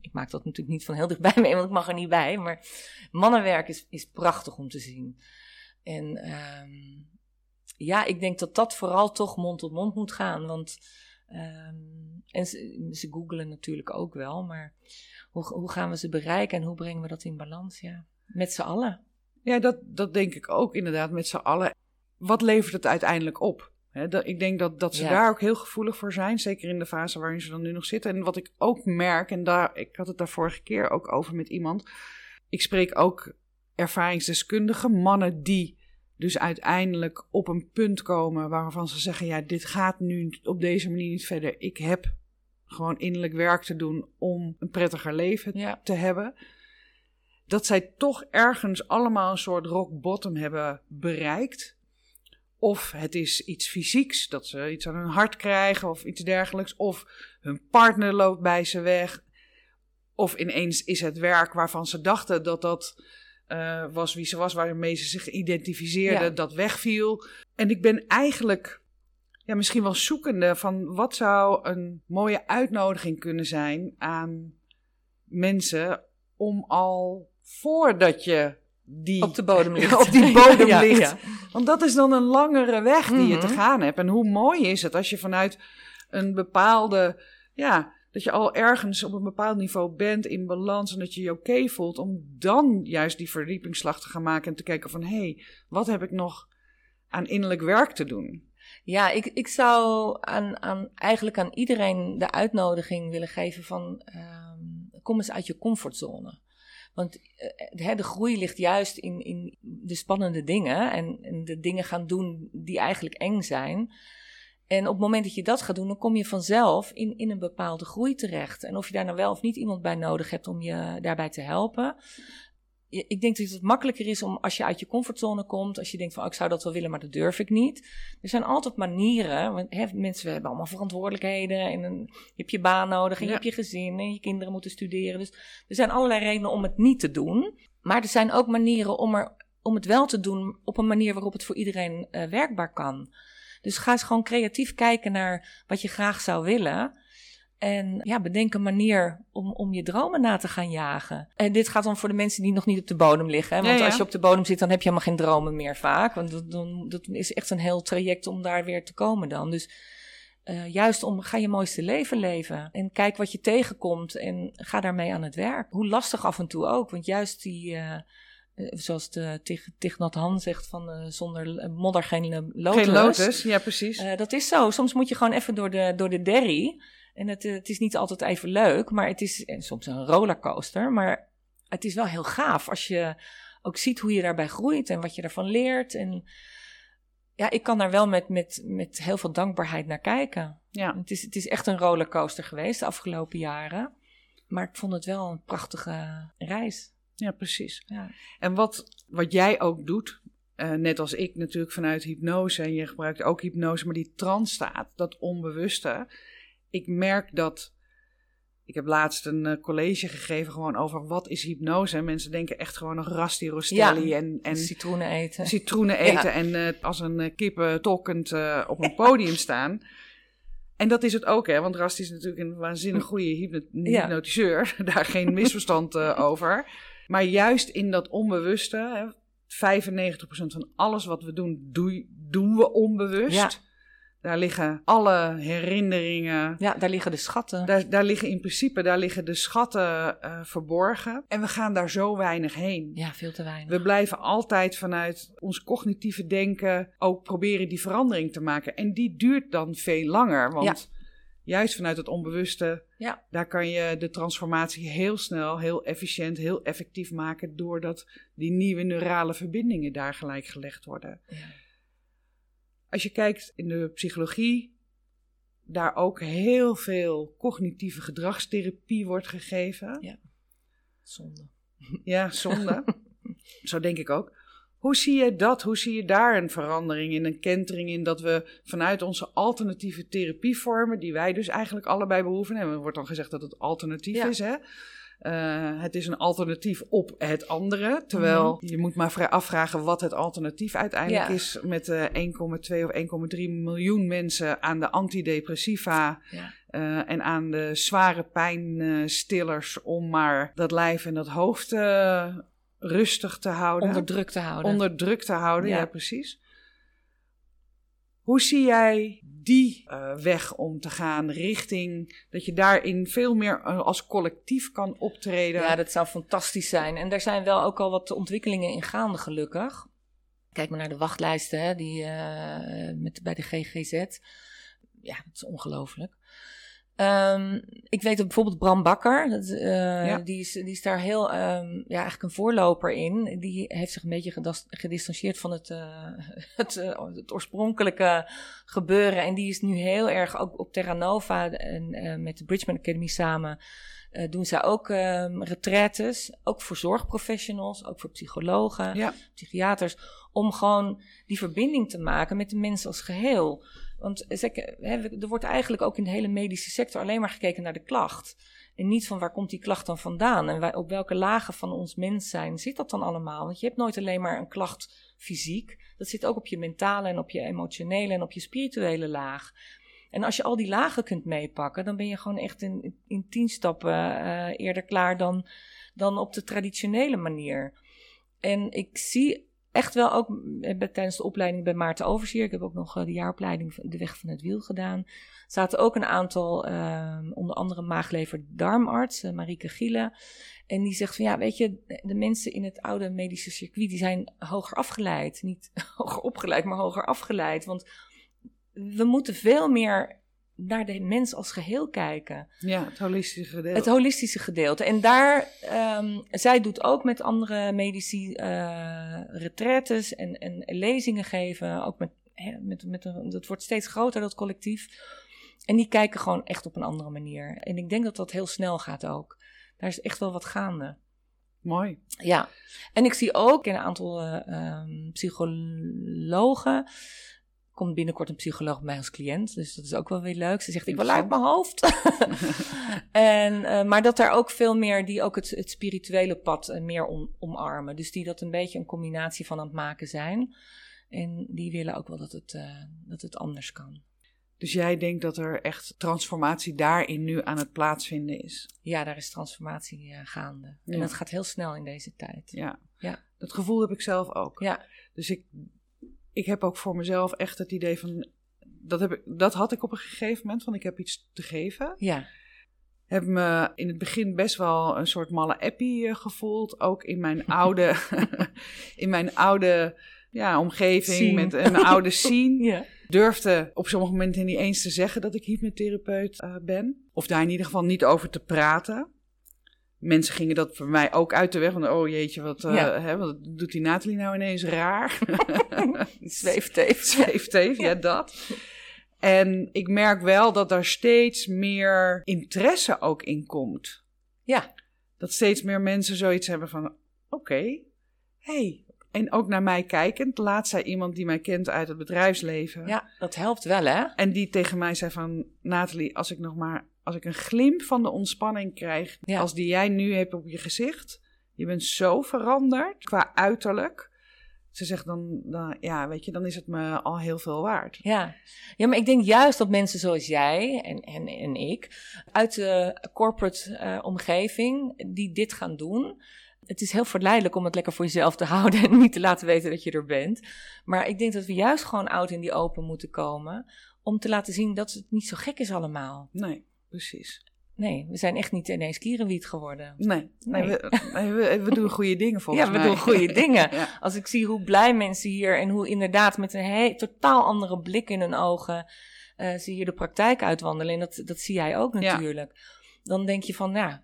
Ik maak dat natuurlijk niet van heel dichtbij (laughs) mee, want ik mag er niet bij. Maar mannenwerk is, is prachtig om te zien. En ehm ja, ik denk dat dat vooral toch mond tot mond moet gaan. Want, um, en ze, ze googelen natuurlijk ook wel, maar hoe, hoe gaan we ze bereiken en hoe brengen we dat in balans? Ja, met z'n allen. Ja, dat, dat denk ik ook inderdaad met z'n allen. Wat levert het uiteindelijk op? He, dat, ik denk dat, dat ze Ja. daar ook heel gevoelig voor zijn, zeker in de fase waarin ze dan nu nog zitten. En wat ik ook merk, en daar, ik had het daar vorige keer ook over met iemand. Ik spreek ook ervaringsdeskundigen, mannen die dus uiteindelijk op een punt komen waarvan ze zeggen: Ja, dit gaat nu op deze manier niet verder. Ik heb gewoon innerlijk werk te doen om een prettiger leven Ja. te hebben. Dat zij toch ergens allemaal een soort rock bottom hebben bereikt. Of het is iets fysieks, dat ze iets aan hun hart krijgen of iets dergelijks. Of hun partner loopt bij ze weg. Of ineens is het werk waarvan ze dachten dat dat eh, was wie ze was, waarmee ze zich identificeerden, Ja. dat wegviel. En ik ben eigenlijk ja, misschien wel zoekende van wat zou een mooie uitnodiging kunnen zijn aan mensen om al voordat je die Op de bodem ligt. (laughs) op die bodem (laughs) Ja, ligt. ja. Want dat is dan een langere weg die je te Mhm. gaan hebt. En hoe mooi is het als je vanuit een bepaalde, ja, dat je al ergens op een bepaald niveau bent in balans en dat je je oké voelt, om dan juist die verdiepingsslag te gaan maken en te kijken van, hé, hey, wat heb ik nog aan innerlijk werk te doen? Ja, ik, ik zou aan, aan, eigenlijk aan iedereen de uitnodiging willen geven van ehm, kom eens uit je comfortzone. Want eh, hè, de groei ligt juist in, in de spannende dingen en, en de dingen gaan doen die eigenlijk eng zijn. En op het moment dat je dat gaat doen, dan kom je vanzelf in, in een bepaalde groei terecht. En of je daar nou wel of niet iemand bij nodig hebt om je daarbij te helpen. Ik denk dat het makkelijker is om als je uit je comfortzone komt, als je denkt van oh, ik zou dat wel willen, maar dat durf ik niet. Er zijn altijd manieren, want hè, mensen hebben allemaal verantwoordelijkheden en een, je hebt je baan nodig en Ja. je hebt je gezin en je kinderen moeten studeren. Dus er zijn allerlei redenen om het niet te doen. Maar er zijn ook manieren om, er, om het wel te doen op een manier waarop het voor iedereen eh, werkbaar kan. Dus ga eens gewoon creatief kijken naar wat je graag zou willen. En ja, bedenk een manier om, om je dromen na te gaan jagen. En dit gaat dan voor de mensen die nog niet op de bodem liggen. Hè? Want Ja, ja. als je op de bodem zit, dan heb je helemaal geen dromen meer vaak. Want dat, dan, dat is echt een heel traject om daar weer te komen dan. Dus eh, juist om, ga je mooiste leven leven. En kijk wat je tegenkomt en ga daarmee aan het werk. Hoe lastig af en toe ook. Want juist die... eh, eh, zoals de Tig, Thich Nhat Han zegt van zonder modder geen lotus. Geen lotus, ja precies. Dat is zo. Soms moet je gewoon even door de, door de derry. En het, het is niet altijd even leuk, maar het is soms een rollercoaster. Maar het is wel heel gaaf als je ook ziet hoe je daarbij groeit en wat je ervan leert. En ja, ik kan daar wel met, met, met heel veel dankbaarheid naar kijken. Ja. Het, is, het is echt een rollercoaster geweest de afgelopen jaren. Maar ik vond het wel een prachtige reis. Ja, precies. Ja. En wat, wat jij ook doet, uh, net als ik natuurlijk vanuit hypnose, en je gebruikt ook hypnose, maar die trance staat, dat onbewuste. Ik merk dat ik heb laatst een uh, college gegeven gewoon over wat is hypnose. En mensen denken echt gewoon nog Rasti Rostelli ja, en, en citroenen eten. Citroenen eten ja. en uh, als een uh, kippen tokkend op een podium (laughs) staan. En dat is het ook, hè? Want Rasti is natuurlijk een waanzinnig goede hypno hypnotiseur. (laughs) Daar geen misverstand (laughs) over. Maar juist in dat onbewuste, hè, 95% van alles wat we doen, doe, doen we onbewust. Daar liggen alle herinneringen. Ja, daar liggen de schatten. Daar, daar liggen in principe daar liggen de schatten uh, verborgen. En we gaan daar zo weinig heen. Ja, veel te weinig. We blijven altijd vanuit ons cognitieve denken ook proberen die verandering te maken. En die duurt dan veel langer. Want ja. juist vanuit het onbewuste, ja. daar kan je de transformatie heel snel, heel efficiënt, heel effectief maken. Doordat die nieuwe neurale verbindingen daar gelijk gelegd worden. Ja. Als je kijkt in de psychologie, daar ook heel veel cognitieve gedragstherapie wordt gegeven. Ja, zonde. Ja, zonde. (laughs) Zo denk ik ook. Hoe zie je dat? Hoe zie je daar een verandering in, een kentering in dat we vanuit onze alternatieve therapievormen, die wij dus eigenlijk allebei behoeven, en er wordt dan gezegd dat het alternatief is, hè? Uh, het is een alternatief op het andere. Terwijl mhm. je moet maar afvragen wat het alternatief uiteindelijk is. Met uh, 1,2 of 1,3 miljoen mensen aan de antidepressiva. Ja. Uh, en aan de zware pijnstillers om maar dat lijf en dat hoofd eh, rustig te houden. Onder druk te houden. Onder druk te houden, ja, ja precies. Hoe zie jij die uh, weg om te gaan richting dat je daarin veel meer uh, als collectief kan optreden? Ja, dat zou fantastisch zijn. En daar zijn wel ook al wat ontwikkelingen in gaande, gelukkig. Kijk maar naar de wachtlijsten hè, die, uh, met, bij de GGZ. Ja, dat is ongelooflijk. Um, ik weet dat bijvoorbeeld Bram Bakker, dat, uh, ja. die, is, die is daar heel, um, ja, eigenlijk een voorloper in. Die heeft zich een beetje gedistanceerd van het, uh, (laughs) het, uh, het, oorspronkelijke gebeuren. En die is nu heel erg ook op Terra Nova en met de Bridgman Academy samen. doen zij ook um, retraites, ook voor zorgprofessionals, ook voor psychologen, ja. psychiaters, om gewoon die verbinding te maken met de mensen als geheel. Want er wordt eigenlijk ook in de hele medische sector alleen maar gekeken naar de klacht. En niet van waar komt die klacht dan vandaan? En op welke lagen van ons mens zijn zit dat dan allemaal? Want je hebt nooit alleen maar een klacht fysiek. Dat zit ook op je mentale en op je emotionele en op je spirituele laag. En als je al die lagen kunt meepakken, dan ben je gewoon echt in, in tien stappen uh, eerder klaar dan, dan op de traditionele manier. En ik zie echt wel ook tijdens de opleiding bij Maarten Overzier. Ik heb ook nog eh, de jaaropleiding De Weg van het Wiel gedaan. zaten ook een aantal, uh, onder andere maaglever-darmarts, uh, Marieke Gielen. En die zegt van ja, weet je, de mensen in het oude medische circuit, die zijn hoger afgeleid. Niet (laughs) hoger opgeleid, maar hoger afgeleid. Want we moeten veel meer naar de mens als geheel kijken. Ja, het holistische gedeelte. Het holistische gedeelte. En daar, um, zij doet ook met andere medici uh, retraites en, en lezingen geven. Ook met, met, met een, dat wordt steeds groter, dat collectief. En die kijken gewoon echt op een andere manier. En ik denk dat dat heel snel gaat ook. Daar is echt wel wat gaande. Mooi. Ja. En ik zie ook een aantal uh, um, psychologen komt binnenkort een psycholoog bij mij als cliënt. Dus dat is ook wel weer leuk. Ze zegt, ik wil uit mijn hoofd. (laughs) en, uh, maar dat er ook veel meer, die ook het, het spirituele pad uh, meer om, omarmen. Dus die dat een beetje een combinatie van aan het maken zijn. En die willen ook wel dat het, uh, dat het anders kan. Dus jij denkt dat er echt transformatie daarin nu aan het plaatsvinden is? Ja, daar is transformatie gaande. En dat gaat heel snel in deze tijd. Ja. ja, dat gevoel heb ik zelf ook. Ja. Dus ik ik heb ook voor mezelf echt het idee van. Dat, heb ik, dat had ik op een gegeven moment, van ik heb iets te geven. Ja. Heb me in het begin best wel een soort malle appie eh, gevoeld. Ook in mijn (laughs) oude, (laughs) in mijn oude ja, omgeving, Scene. met een oude (laughs) scene. Ja. Durfde op sommige momenten niet eens te zeggen dat ik hypnotherapeut eh, ben. Of daar in ieder geval niet over te praten. Mensen gingen dat voor mij ook uit de weg. Van, oh jeetje, wat, eh, hè, wat doet die Nathalie nou ineens raar? (laughs) Zweefteef. (laughs) Zweefteef, ja dat. En ik merk wel dat er steeds meer interesse ook in komt. Ja. Dat steeds meer mensen zoiets hebben van, oké, hey. En ook naar mij kijkend. Laatst zei iemand die mij kent uit het bedrijfsleven. Ja, dat helpt wel, hè? En die tegen mij zei van, Nathalie, als ik nog maar, als ik een glimp van de ontspanning krijg, Ja. als die jij nu hebt op je gezicht, je bent zo veranderd qua uiterlijk. Ze zegt dan, dan, ja, weet je, dan is het me al heel veel waard. Ja. ja, maar ik denk juist dat mensen zoals jij en, en, en ik uit de corporate eh, omgeving die dit gaan doen. Het is heel verleidelijk om het lekker voor jezelf te (laughs) houden en niet te laten weten dat je er bent. Maar ik denk dat we juist gewoon oud in die open moeten komen om te laten zien dat het niet zo gek is allemaal. Nee, precies. Nee, we zijn echt niet ineens kierenwiet geworden. Nee, nee. Nee. we, we, we doen (laughs) goede dingen volgens Ja, we mij. doen goede (laughs) dingen. Ja. Als ik zie hoe blij mensen hier en hoe inderdaad met een he- totaal andere blik in hun ogen eh ze hier de praktijk uitwandelen. En dat, dat zie jij ook Ja. natuurlijk. Dan denk je van, ja,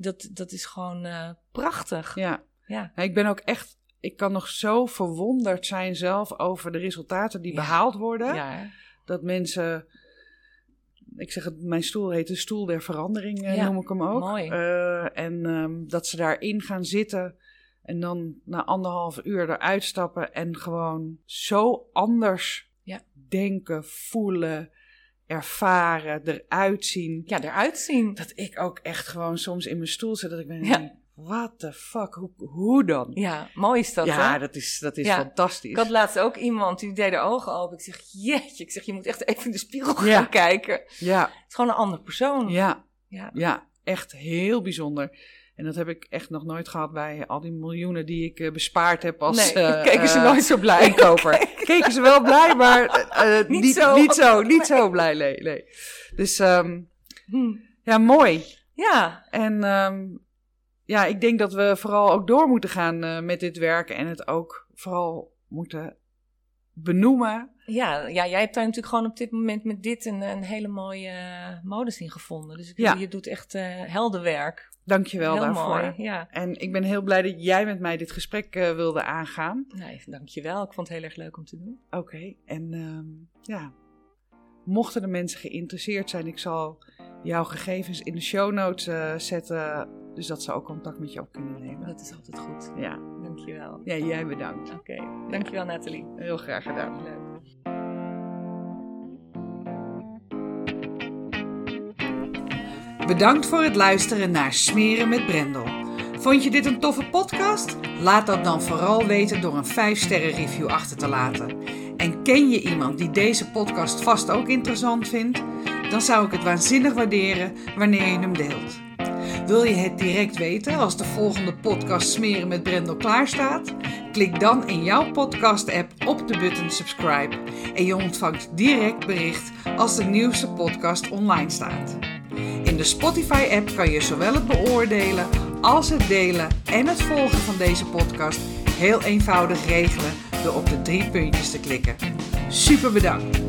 dat, dat is gewoon eh, prachtig. Ja. Ja. Ik ben ook echt, ik kan nog zo verwonderd zijn zelf over de resultaten die Ja. behaald worden. Ja? Dat mensen, ik zeg het, mijn stoel heet de stoel der verandering, eh, noem ik hem ook. mooi. Eh, en ehm, dat ze daarin gaan zitten en dan na anderhalf uur eruit stappen en gewoon zo anders Ja. denken, voelen, ervaren, eruit zien. ja, eruit zien. Dat ik ook echt gewoon soms in mijn stoel zit dat ik ben, Ja. what the fuck, hoe, hoe dan? Ja, mooi is dat, ja, hè? dat is, dat is Ja. fantastisch. Ik had laatst ook iemand die deed de ogen open. Ik zeg, jeetje, ik zeg, je moet echt even in de spiegel gaan Ja. kijken. Het Ja, is gewoon een andere persoon. ja, Ja. ja, echt heel bijzonder. En dat heb ik echt nog nooit gehad bij al die miljoenen die ik eh, bespaard heb als nee, eh, (laughs) keken ze eh, nooit zo blij. inkoper. (laughs) Keken ze wel blij, maar (laughs) Niet niet, zo. niet zo, niet zo blij, nee, nee. Dus ehm, Hm. ja, mooi. Ja, En ehm, ja, ik denk dat we vooral ook door moeten gaan met dit werk en het ook vooral moeten benoemen. Ja, ja, jij hebt daar natuurlijk gewoon op dit moment met dit een, een hele mooie modus in gevonden. Dus ik, Ja. je doet echt eh heldenwerk. Dank je wel Heel daarvoor. mooi, ja. En ik ben heel blij dat jij met mij dit gesprek eh, wilde aangaan. Nee, dankjewel. Ik vond het heel erg leuk om te doen. Oké, en ehm, ja, mochten de mensen geïnteresseerd zijn, ik zal jouw gegevens in de show notes eh, zetten, dus dat ze ook contact met je op kunnen nemen. Dat is altijd goed. Ja, Dankjewel. ja jij bedankt. Oké, dankjewel Nathalie. Heel graag gedaan. Leuk. Bedankt voor het luisteren naar Smeren met Brendel. Vond je dit een toffe podcast? Laat dat dan vooral weten door een 5-sterren review achter te laten. En ken je iemand die deze podcast vast ook interessant vindt? Dan zou ik het waanzinnig waarderen wanneer je hem deelt. Wil je het direct weten als de volgende podcast Smeren met Brendel klaar staat? Klik dan in jouw podcast-app op de button subscribe en je ontvangt direct bericht als de nieuwste podcast online staat. De Spotify-app kan je zowel het beoordelen als het delen en het volgen van deze podcast heel eenvoudig regelen door op de drie puntjes te klikken. Super bedankt!